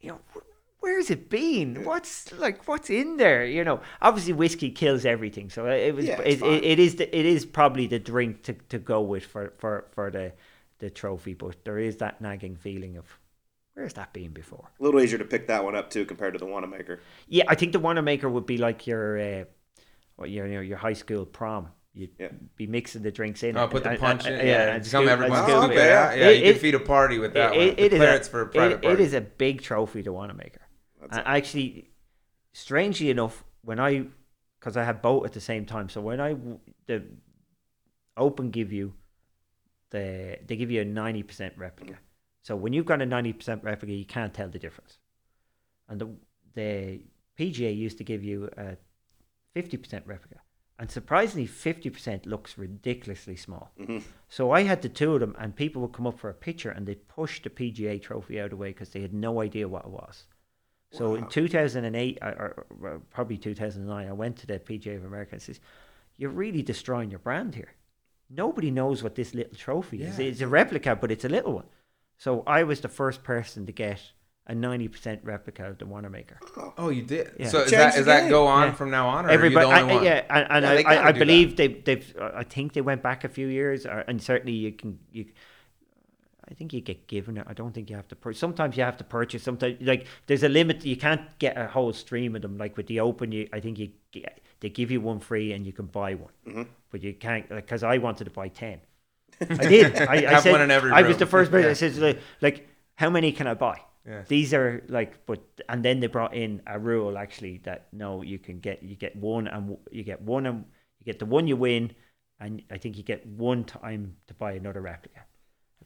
you know, wh- where's it been? What's like what's in there? You know, obviously whiskey kills everything, so it was. Yeah, it, it, it is the, it is probably the drink to, to go with for, for, for the the trophy, but there is that nagging feeling of where's that been before? A little easier to pick that one up too compared to the Wanamaker. Yeah, I think the Wanamaker would be like your uh, your, your high school prom. You'd Yeah. be mixing the drinks in. Oh, put the and- punch and- in. and- Yeah, and become scoop- everyone's and Oh, scoop scoop. it. okay. Yeah, yeah. It- You can feed a party with that it- one. it- The it is a- for a private it- party. it is a big trophy to Wanamaker. That's And actually, strangely enough, when I, because I had both at the same time, so when I the Open give you the they give you a ninety percent replica. So when you've got a ninety percent replica, you can't tell the difference. And the the PGA used to give you a fifty percent replica, and surprisingly, fifty percent looks ridiculously small. Mm-hmm. So I had the two of them, and people would come up for a picture, and they'd push the PGA trophy out of the way because they had no idea what it was. So in 2008, or, probably 2009, I went to the PGA of America and says, "You're really destroying your brand here. Nobody knows what this little trophy is. It's a replica, but it's a little one." So I was the first person to get a 90% replica of the Wanamaker. Oh, you did. Yeah. So is Changed that the is that game. go on Yeah. from now on, or Everybody, are you the only I- I- one? yeah, and, and Yeah, I, I, gotta I do believe they, they've. uh, I think they went back a few years, or, and certainly you can. You, I think you get given it. I don't think you have to purchase. Sometimes you have to purchase. Sometimes like there's a limit. You can't get a whole stream of them. Like with the open, you I think you get, they give you one free and you can buy one, Mm-hmm. but you can't because I wanted to buy ten. I did. I, I said, one in every I was the first person. Yeah. I said like, like how many can I buy? Yes. These are like, but and then they brought in a rule actually that no, you can get you get one and you get one and you get the one you win, and I think you get one time to buy another replica.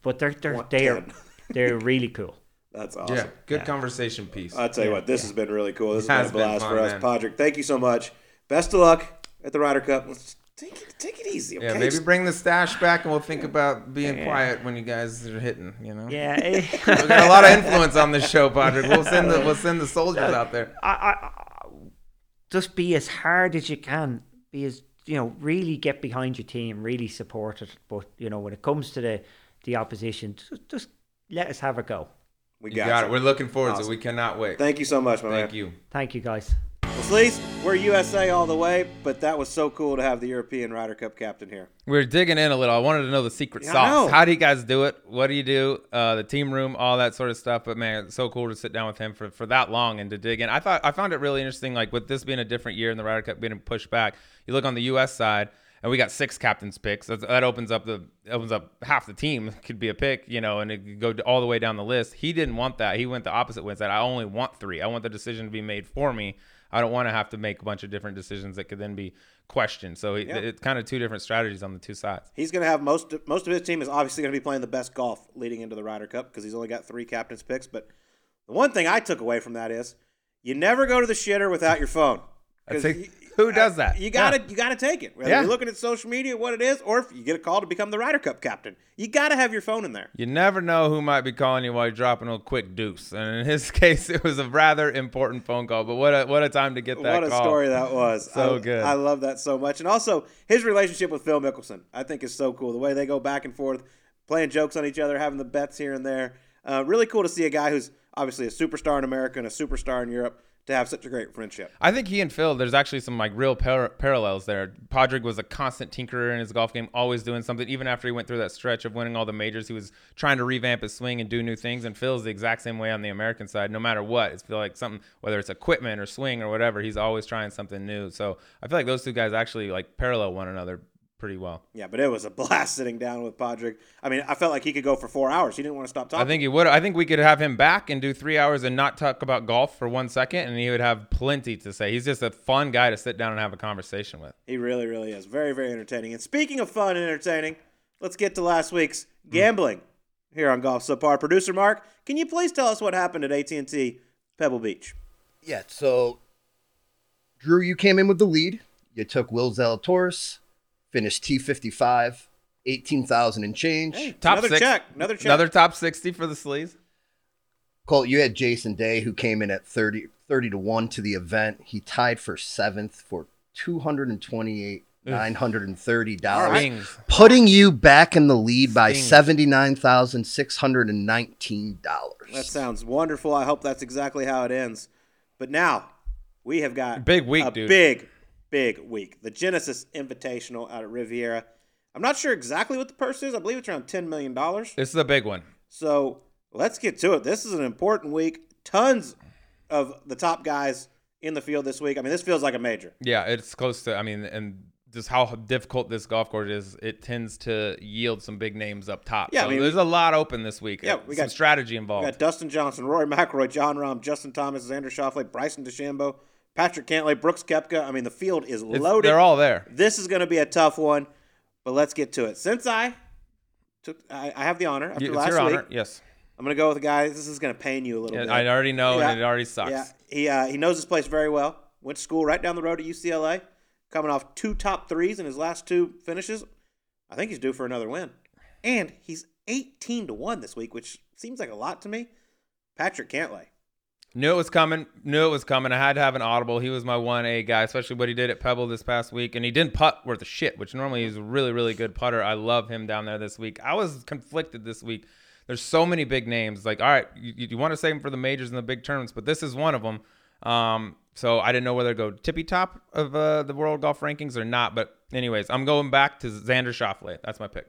But they're they're One- they're ten. they're really cool. That's awesome. Yeah, good Yeah. conversation piece. I'll tell you Yeah, what, this yeah. has been really cool. This It has has been a been blast fun, for us. man. Padraig, thank you so much. Best of luck at the Ryder Cup. Let's take it, take it easy, okay? yeah, maybe Just- bring the stash back, and we'll think about being Yeah. quiet when you guys are hitting. You know. Yeah, eh, We got a lot of influence on this show, Patrick. We'll send the we'll send the soldiers out there. I, I, I, just be as hard as you can. Be as you know, really get behind your team, really support it. But you know, when it comes to the the opposition, just, just let us have a go. we You got, got you. it. We're looking forward to Awesome. it. We cannot wait. Thank you so much, my man. Thank you. Thank you, guys. Sleaze, we're USA all the way, but that was so cool to have the European Ryder Cup captain here. We're digging in a little. I wanted to know the secret Yeah, sauce. How do you guys do it? What do you do? Uh, the team room, all that sort of stuff. But man, it's so cool to sit down with him for, for that long and to dig in. I thought I found it really interesting. Like with this being a different year and the Ryder Cup being pushed back, you look on the U.S. side. And we got six captains picks. That, that opens up the opens up half the team could be a pick, you know, and it could go all the way down the list. He didn't want that. He went the opposite way. and Said I only want three. I want the decision to be made for me. I don't want to have to make a bunch of different decisions that could then be questioned. So it, Yeah. it's kind of two different strategies on the two sides. He's going to have most of, most of his team is obviously going to be playing the best golf leading into the Ryder Cup because he's only got three captains picks. But the one thing I took away from that is you never go to the shitter without your phone. 'Cause That's a- you- who does that? You gotta Yeah. you gotta take it. Whether Yeah. you're looking at social media, what it is, or if you get a call to become the Ryder Cup captain, you gotta have your phone in there. You never know who might be calling you while you're dropping a quick deuce. And in his case, it was a rather important phone call. But what a what a time to get that what a call. story that was. So I, good. I love that so much. And also his relationship with Phil Mickelson, I think is so cool. The way they go back and forth, playing jokes on each other, having the bets here and there. Uh, really cool to see a guy who's obviously a superstar in America and a superstar in Europe to have such a great friendship. I think he and Phil, there's actually some like real par- parallels there. Padraig was a constant tinkerer in his golf game, always doing something. Even after he went through that stretch of winning all the majors, he was trying to revamp his swing and do new things. And Phil's the exact same way on the American side. No matter what, it's feel like something, whether it's equipment or swing or whatever, he's always trying something new. So I feel like those two guys actually like parallel one another pretty well. Yeah, but it was a blast sitting down with Padraig. I mean, I felt like he could go for four hours. He didn't want to stop talking. I think he would. I think we could have him back and do three hours and not talk about golf for one second, and he would have plenty to say. He's just a fun guy to sit down and have a conversation with. He really, really is. Very, very entertaining. And speaking of fun and entertaining, let's get to last week's gambling here on Golf Subpar. Producer Mark, can you please tell us what happened at AT&T Pebble Beach? Yeah, so Drew, you came in with the lead. You took Will Zalatoris, finished T55, 18,000 and change. Hey, Top another six. check. Another check. Another top 60 for the sleeves. Colt, you had Jason Day, who came in at 30, 30 to 1 to the event. He tied for seventh for 228 $930, putting you back in the lead by $79,619. That sounds wonderful. I hope that's exactly how it ends. But now we have got Big week, a dude. big, big week. The Genesis Invitational out at Riviera. I'm not sure exactly what the purse is. I believe it's around $10 million. This is a big one. So let's get to it. This is an important week. Tons of the top guys in the field this week. I mean, this feels like a major. Yeah, it's close to. I mean, and just how difficult this golf course is, it tends to yield some big names up top. Yeah, I mean- there's a lot open this week. Yeah, we some got- strategy We involved. got Dustin Johnson, Rory McIlroy, Jon Rahm, Justin Thomas, Xander Schauffele, Bryson DeChambeau, Patrick Cantlay, Brooks Koepka. I mean, the field is It's- loaded. They're all there. This is going to be a tough one, but let's get to it. Since I took, I, I have the honor after It's last your week. honor. Yes. I'm going to go with a guy. This is going to pain you a little Yeah, bit. I already know, Yeah. and it already sucks. Yeah, he uh, he knows this place very well. Went to school right down the road at UCLA. Coming off two top threes in his last two finishes, I think he's due for another win. And he's 18 to one this week, which seems like a lot to me. Patrick Cantlay. Knew it was coming. Knew it was coming. I had to have an audible. He was my one A guy, especially what he did at Pebble this past week, and he didn't putt worth a shit. Which normally he's a really, really good putter. I love him down there this week. I was conflicted this week. There's so many big names. Like, all right, you, you want to save him for the majors and the big tournaments, but this is one of them. Um, so I didn't know whether to go tippy top of uh, the world golf rankings or not. But anyways, I'm going back to Xander Schauffele. That's my pick.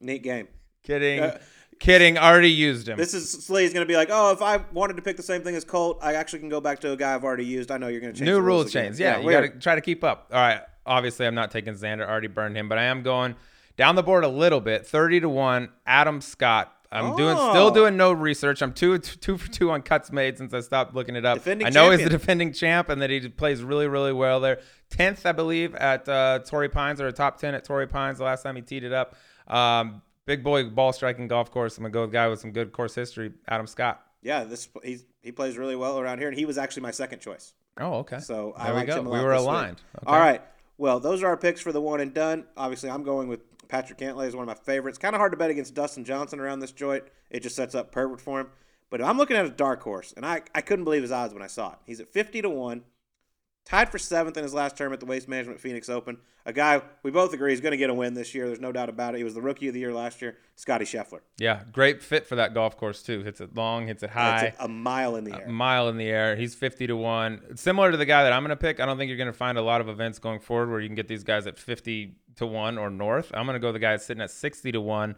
Neat game. Kidding, Uh, kidding. Already used him. This is Slay's going to be like, oh, if I wanted to pick the same thing as Colt, I actually can go back to a guy I've already used. I know you're going to change New again. change. Yeah, you got to try to keep up. All right. Obviously, I'm not taking Xander. Already burned him, but I am going down the board a little bit. 30 to 1. Adam Scott. I'm doing still doing no research. I'm two two for two on cuts made since I stopped looking it up. Defending I know he's the defending champ and that he plays really really well there. Tenth, I believe, at uh, Torrey Pines or a top ten at Torrey Pines the last time he teed it up. Um, big boy ball striking golf course. I'm gonna go with a guy with some good course history, Adam Scott. Yeah, this he's, he plays really well around here, and he was actually my second choice. Oh, okay. So I there we go. him We were aligned. Okay. All right. Well, those are our picks for the one and done. Obviously, I'm going with Patrick Cantlay is one of my favorites. Kind of hard to bet against Dustin Johnson around this joint. It just sets up perfect for him. But I'm looking at a dark horse, and I, I couldn't believe his odds when I saw it. He's at 50 to 1, tied for seventh in his last term at the Waste Management Phoenix Open. A guy we both agree is going to get a win this year. There's no doubt about it. He was the rookie of the year last year, Scotty Scheffler. Yeah, great fit for that golf course too. Hits it long, hits it high. A, a mile in the air. a mile in the air. He's 50 to 1. Similar to the guy that I'm going to pick, I don't think you're going to find a lot of events going forward where you can get these guys at 50 to 1 or north. I'm going to go the guy sitting at 60 to 1.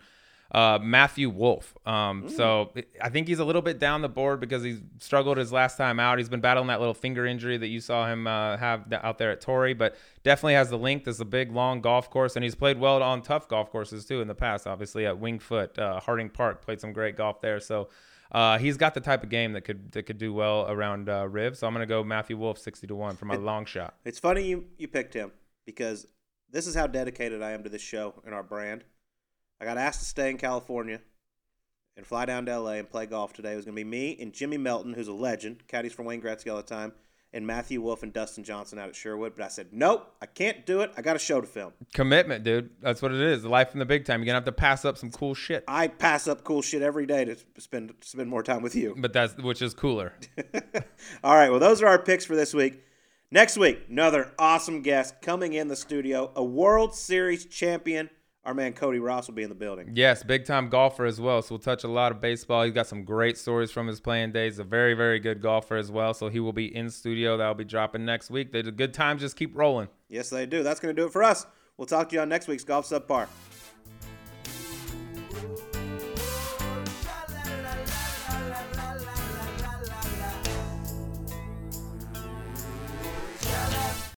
Uh, Matthew Wolff. Um, So I think he's a little bit down the board because he struggled his last time out. He's been battling that little finger injury that you saw him uh, have out there at Torrey, but definitely has the length. It's a big, long golf course, and he's played well on tough golf courses too in the past. Obviously at Wingfoot, uh, Harding Park, played some great golf there. So uh, he's got the type of game that could that could do well around uh, Riv. So I'm gonna go Matthew Wolff sixty to one for my long shot. It's funny you, you picked him because this is how dedicated I am to this show and our brand. I got asked to stay in California and fly down to LA and play golf today. It was going to be me and Jimmy Melton, who's a legend, caddies for Wayne Gretzky all the time, and Matthew Wolff and Dustin Johnson out at Sherwood. But I said, nope, I can't do it. I got a show to film. Commitment, dude. That's what it is. Life in the big time. You're gonna have to pass up some cool shit. I pass up cool shit every day to spend spend more time with you. But that's which is cooler. All right, well, those are our picks for this week. Next week, another awesome guest coming in the studio, a World Series champion. Our man Cody Ross will be in the building. Yes, big time golfer as well. So we'll touch a lot of baseball. He's got some great stories from his playing days. A very, very good golfer as well. So he will be in studio. That'll be dropping next week. The good times just keep rolling. Yes, they do. That's going to do it for us. We'll talk to you on next week's Golf Subpar.